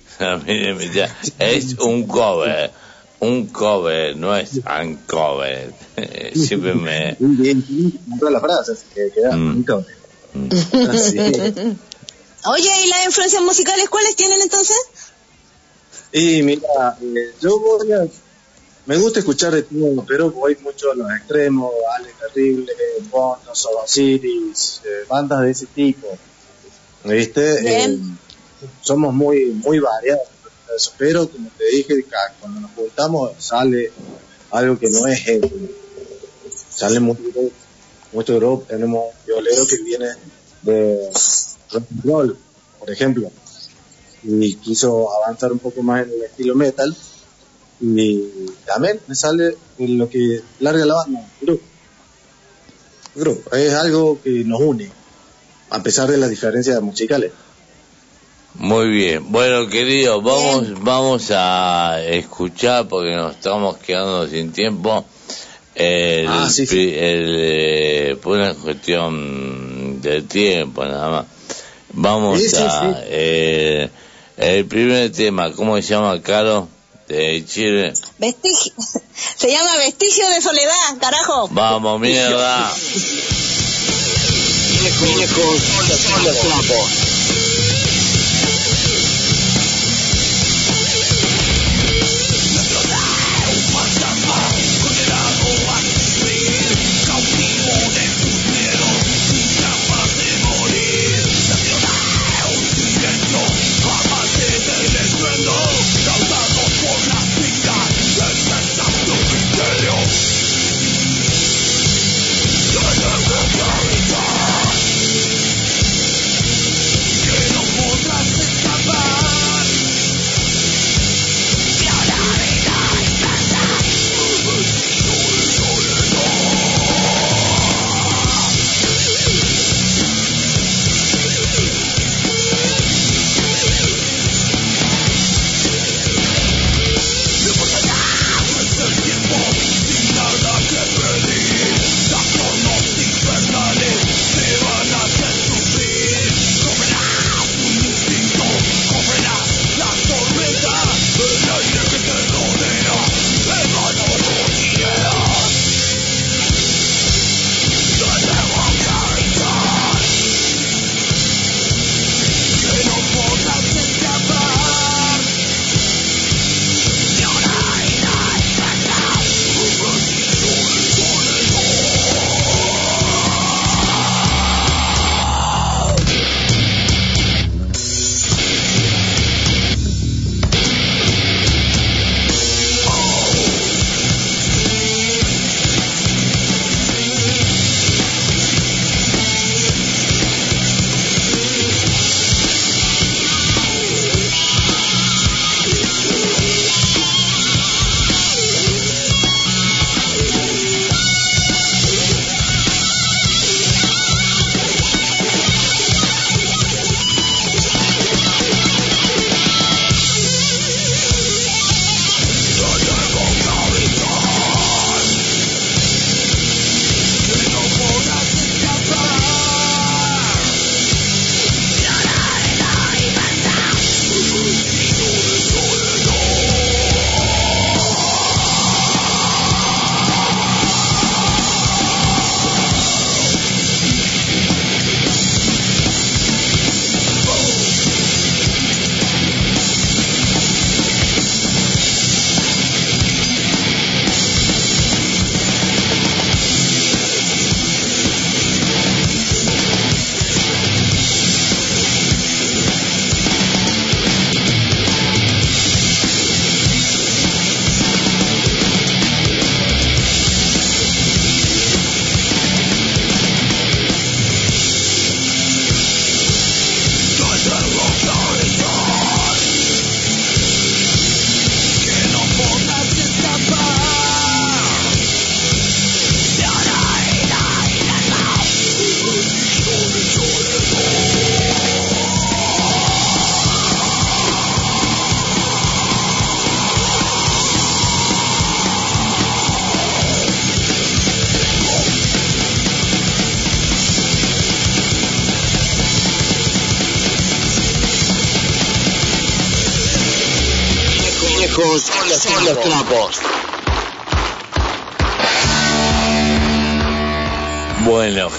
Mire, mire, es un cover. Un cover, no es un cover. Siempre me... Muy bien, la frase, así que queda Mm. un cover. Así. Oye, ¿y las influencias musicales cuáles tienen entonces? Y mira, eh, yo voy a, me gusta escuchar de todo, pero voy mucho a los extremos, Ale Terrible, Bono, Cities, eh, bandas de ese tipo. ¿Viste? Bien. Eh, somos muy muy variados, pero como te dije, cuando nos juntamos sale algo que no es eso. Sale mucho mucho grupo, tenemos un violero que viene de rock and roll, por ejemplo y quiso avanzar un poco más en el estilo metal y también me sale en lo que larga la banda, grupo. Grupo, es algo que nos une, a pesar de las diferencias musicales. Muy bien. Bueno, querido, vamos, vamos a escuchar porque nos estamos quedando sin tiempo. El, Ah, sí, sí. el, eh, por una cuestión de tiempo nada más. Vamos Sí, sí, a sí. eh, el primer tema, ¿cómo se llama, Caro? De Chile. Vestigio. Se llama Vestigio de Soledad, carajo. Vamos, mierda. Trapos.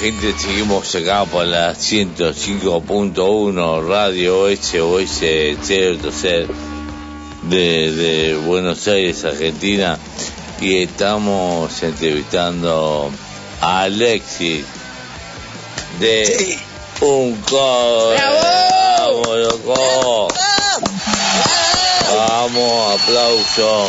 Gente, seguimos acá por la 105.1 Radio SOS 030 de, de Buenos Aires, Argentina, y estamos entrevistando a Alexis de un co. ¡Vamos, loco! Vamos, aplauso.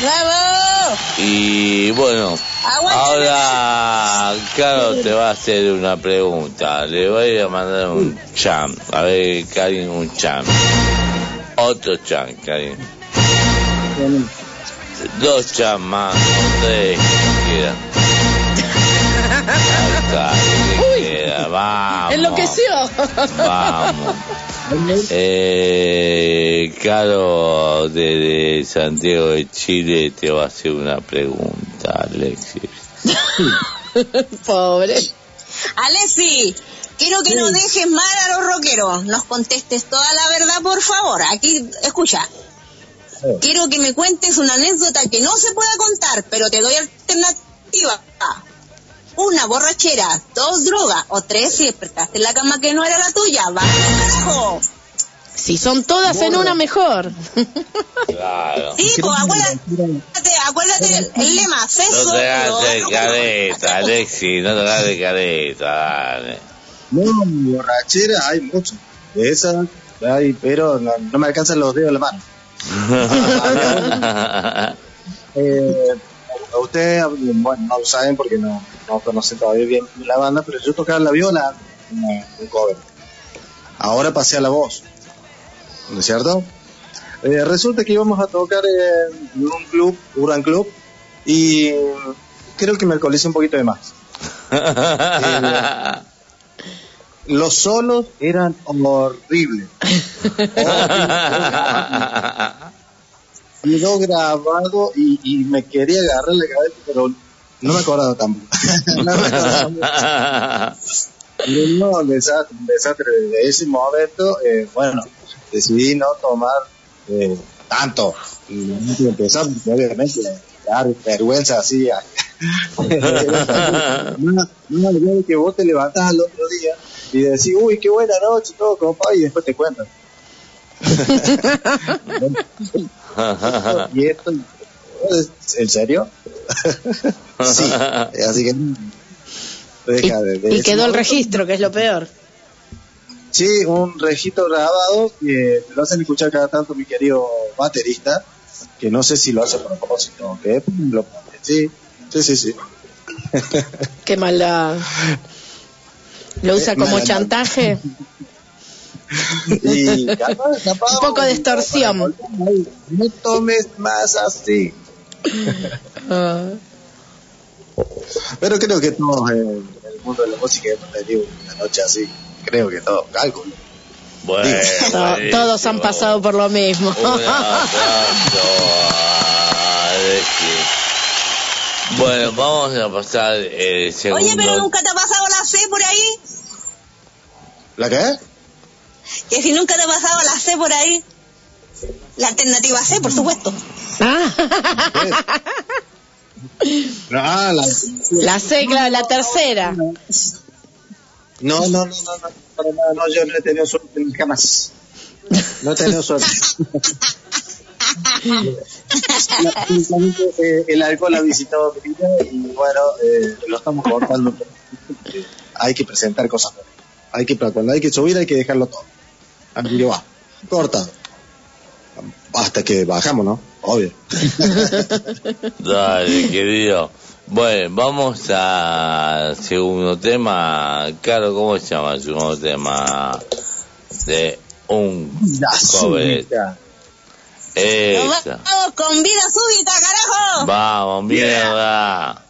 ¡Bravo! Y bueno, ahora Caro te va a hacer una pregunta. Le voy a mandar un cham. A ver, Karin, un cham. Otro cham, Karin. Dos cham más, tres, quiera. Ay, Karin, que quiera. Vamos. Enloqueció. Vamos. Eh, Caro de, Santiago de Chile te va a hacer una pregunta, Alexis. Pobre. Alessi, quiero que no dejes mal a los rockeros. Nos contestes toda la verdad, por favor. Aquí, escucha. Quiero que me cuentes una anécdota que no se pueda contar, pero te doy alternativa. Una borrachera, dos drogas o tres si despertaste en la cama que no era la tuya. ¡Vamos, carajo! Si son todas en una mejor. Claro. Sí, pues acuérdate, acuérdate del el lema, sexo. No te hagas de droga, careta, Alexis, no te hagas de careta, dale. No, borrachera hay mucho. De esas hay, pero no, no me alcanzan los dedos de la mano. Eh, a ustedes, bueno, no lo saben porque no, no conocen todavía bien la banda, pero yo tocaba la viola en un cover. Ahora pasé a la voz, ¿no es cierto? Eh, resulta que íbamos a tocar en un club, Urban Club, y creo que me alcoholicé un poquito de más. Eh, los solos eran horribles. Quedó grabado y, y me quería agarrar la cabeza, pero no me acordaba tampoco. no me acordaba. Pero no, desastre, desastre. Desde ese momento, eh, bueno, decidí no tomar eh, tanto. Y de empezar, obviamente, dar vergüenza así. no, no, no, que vos te levantás al otro día y decís, uy, qué buena noche, todo compa, y después te cuentan. y esto, ¿en serio? sí, así que deja de- de Y quedó el registro, que es lo peor. Sí, un registro grabado que lo hacen escuchar cada tanto mi querido baterista, que no sé si lo hace a propósito o qué, lo. Sí, sí, sí, sí. Qué maldad. Lo usa como mala- chantaje. Y capaz, capaz, Un poco de extorsión. no tomes más así. Pero creo que todos en el mundo de la música hemos tenido una noche así. Creo que todos, cálculo. Bueno, To- todos han pasado por lo mismo. Un aplauso a Alexis. Bueno, vamos a pasar el segundo. Oye, pero nunca te ha pasado la C por ahí. ¿La qué? Que si nunca te ha pasado la C por ahí. La alternativa C, por supuesto. Ah, la, La C, claro, la tercera. No, no, no, no, no, para nada, no, yo no he tenido suerte jamás. No he tenido suerte. Eh, el alcohol ha visitado mi vida y bueno, eh, lo estamos cortando. Eh, hay que presentar cosas. Hay que, cuando hay que subir hay que dejarlo todo. Que va, corta. Hasta que bajamos, ¿no? Obvio. Dale, querido. Bueno, vamos al segundo tema. Caro, ¿cómo se llama el segundo tema? De un La cover. Esa. Vamos con vida súbita, carajo. Vamos, mierda.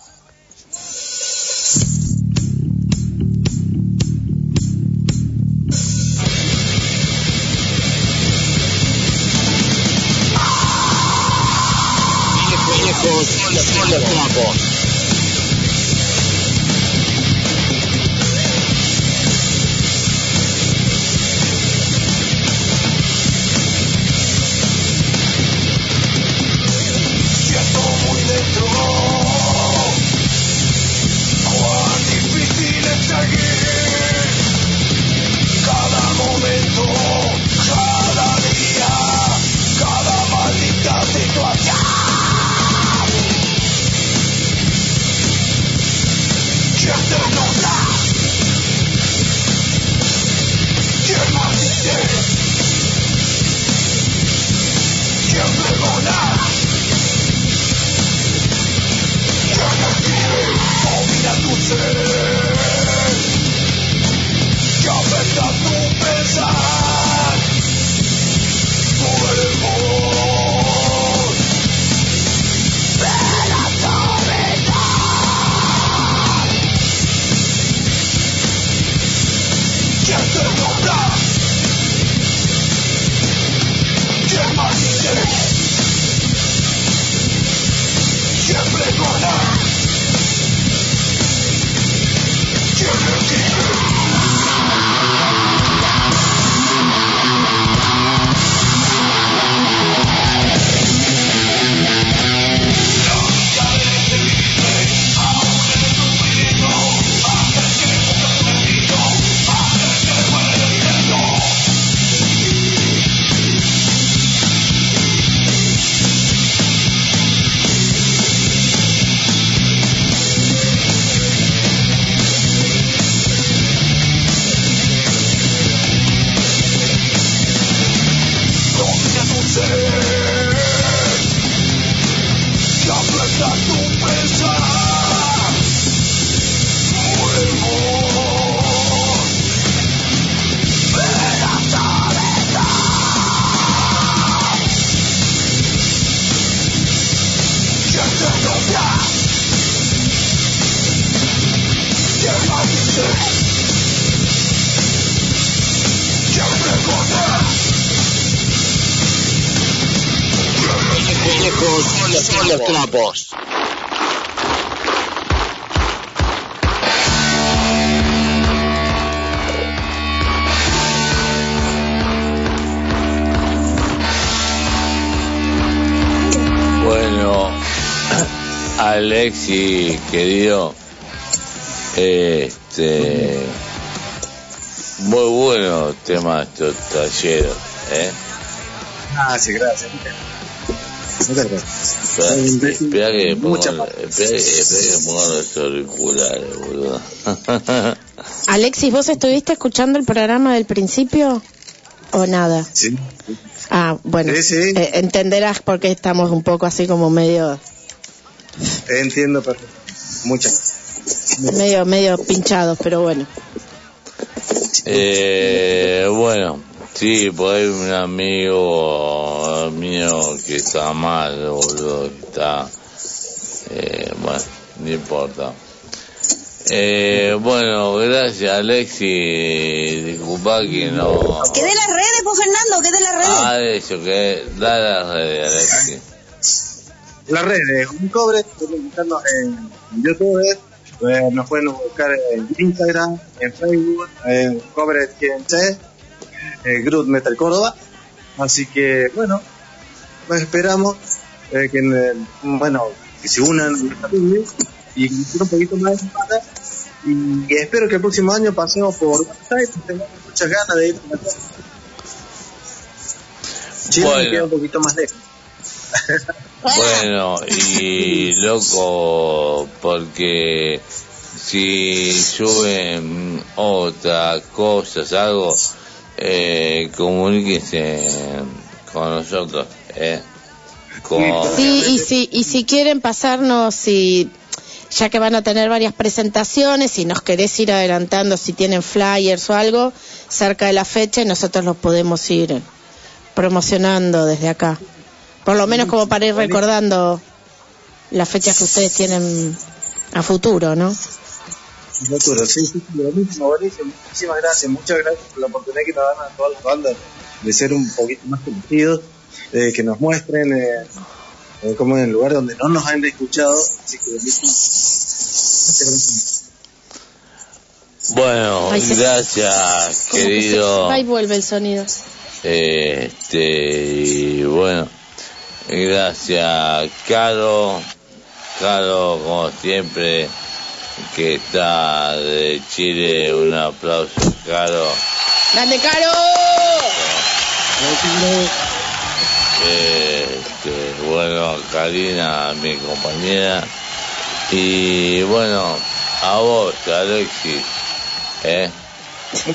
Son querido, este, muy bueno tema estos talleros, ¿eh? Gracias, gracias. Muchas gracias. Espera, que pongo los auriculares, boludo. Alexis, ¿vos estuviste escuchando el programa del principio o nada? Sí. Ah, bueno, Sí, sí. eh, entenderás por qué estamos un poco así como medio, Entiendo perfecto. Muchas. medio, medio pinchados, pero bueno. Eh, bueno, sí, por ahí un amigo mío que está mal, boludo, que está, eh, bueno, no importa. Eh, bueno, gracias Alexi, disculpa que no... ¿Qué de las redes, pues Fernando? ¿Qué de las redes? Ah, eso, que da las redes, Alexi. Las redes, un cobre, pueden buscarnos en YouTube, eh, nos pueden buscar en Instagram, en Facebook, en cobre TNC, eh, Groot Metal Córdoba. Así que, bueno, pues esperamos eh, que, bueno, que se unan y conocer un poquito más de Zapata. Y espero que el próximo año pasemos por website, tengamos muchas ganas de ir a la. Chile Bueno. me queda un poquito más lejos. Bueno, y loco, porque si suben otras cosas, algo, eh, comuníquense con nosotros, eh. Con, Sí, y si, y si quieren pasarnos, si, ya que van a tener varias presentaciones, si nos querés ir adelantando, si tienen flyers o algo, cerca de la fecha, y nosotros los podemos ir promocionando desde acá. Por lo menos como para ir recordando las fechas que ustedes tienen a futuro, ¿no? Futuro, sí, sí, buenísimo, buenísimo. Muchísimas gracias, muchas gracias por la oportunidad que nos dan a todas las bandas de ser un poquito más conocidos, eh, que nos muestren eh, eh, como en el lugar donde no nos han escuchado. Así que. Muchas gracias. bueno, Ay, gracias, Como que se querido. y vuelve el sonido. Este, y bueno, gracias, Caro. Caro, como siempre, que está de Chile. Un aplauso, Caro. ¡Grande, Caro! Este, bueno, Karina, mi compañera. Y bueno, a vos, Alexis. ¿eh? Muchas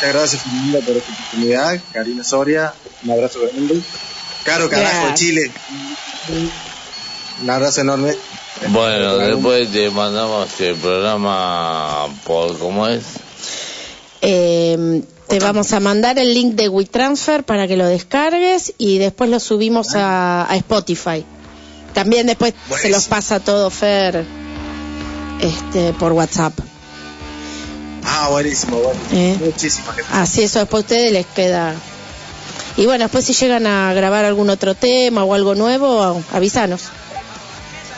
gracias, por esta oportunidad. Karina Soria, un abrazo grande. Caro Carajo Gracias. Chile, un abrazo enorme. Bueno, después te mandamos el programa por cómo es. Eh, te vamos a mandar el link de WeTransfer para que lo descargues y después lo subimos a, a Spotify. También después se los pasa todo Fer este, por WhatsApp. Ah, buenísimo, buenísimo. Eh. Muchísimas gracias. Así eso después a ustedes les queda. Y bueno, después si llegan a grabar algún otro tema o algo nuevo, avísanos.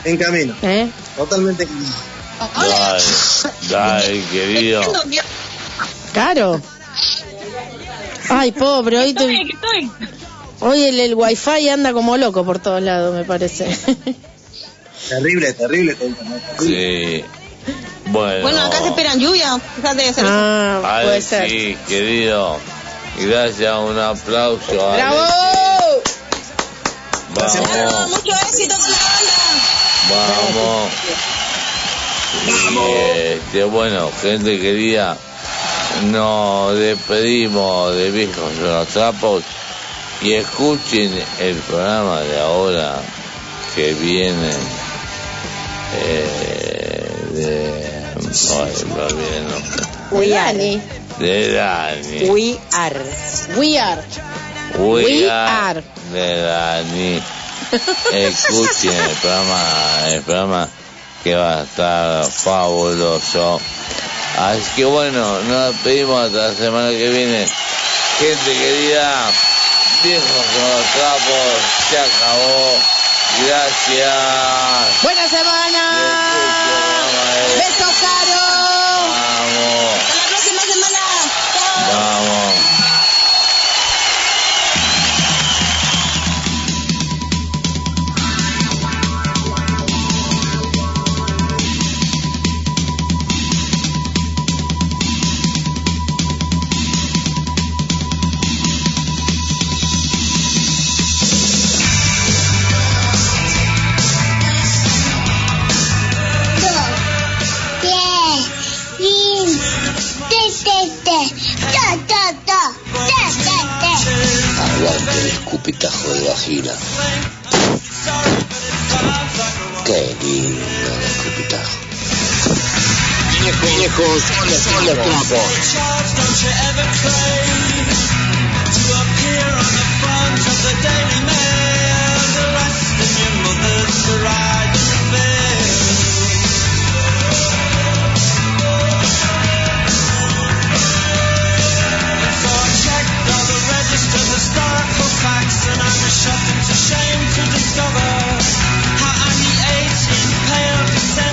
En camino. ¿eh? Totalmente en camino. Dale, dale, querido. Caro. Ay, pobre, hoy, te- hoy el, el wifi anda como loco por todos lados, me parece. Terrible, terrible. terrible. Sí. Bueno. Bueno, acá se esperan lluvia. Fíjate, se- Ah, Ay, puede ser. sí, querido. Gracias, un aplauso. ¡Bravo! Vamos, Mucho éxito con la vamos. Y, este, bueno, gente querida, nos despedimos de viejos de los trapos y escuchen el programa de ahora que viene eh, de... El nombre. De Dani. We are. We are. We We are are. de Dani. Escuchen el programa, el programa que va a estar fabuloso. Así que bueno, nos despedimos hasta la semana que viene. Gente querida, viejos con los trapos, se acabó. Gracias. Buena semana. Besos, Caro. Vamos, vamos. Escupitajo de vagina. Qué lindo el escupitajo. Viejos. Changed the river, changed. Oh, has the world changed the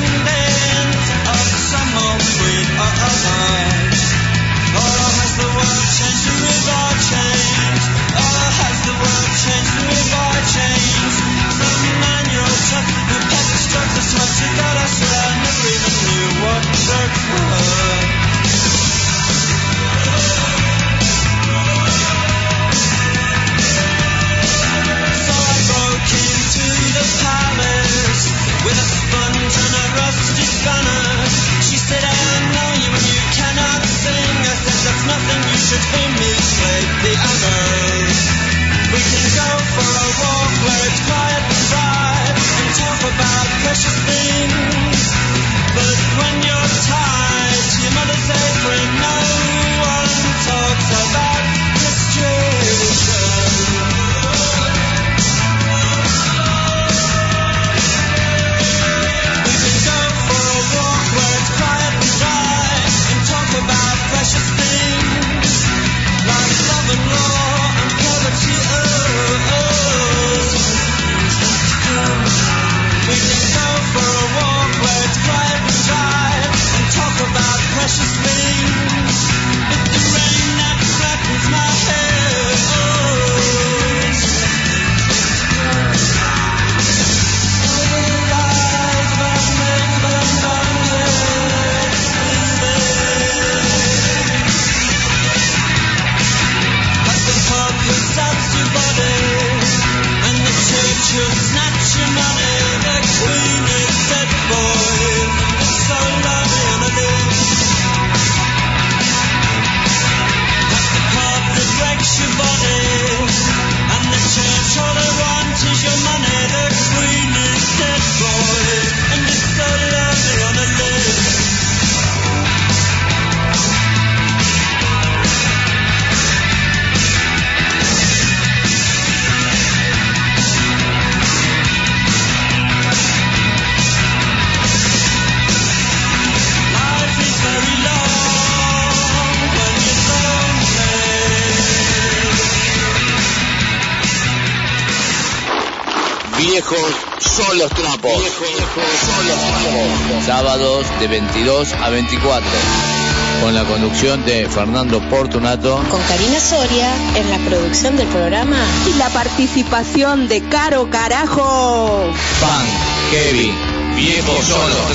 a 24. Con la conducción de Fernando Portunato. Con Karina Soria en la producción del programa. Y la participación de Caro Carajo. Pan, Kevin, viejos son los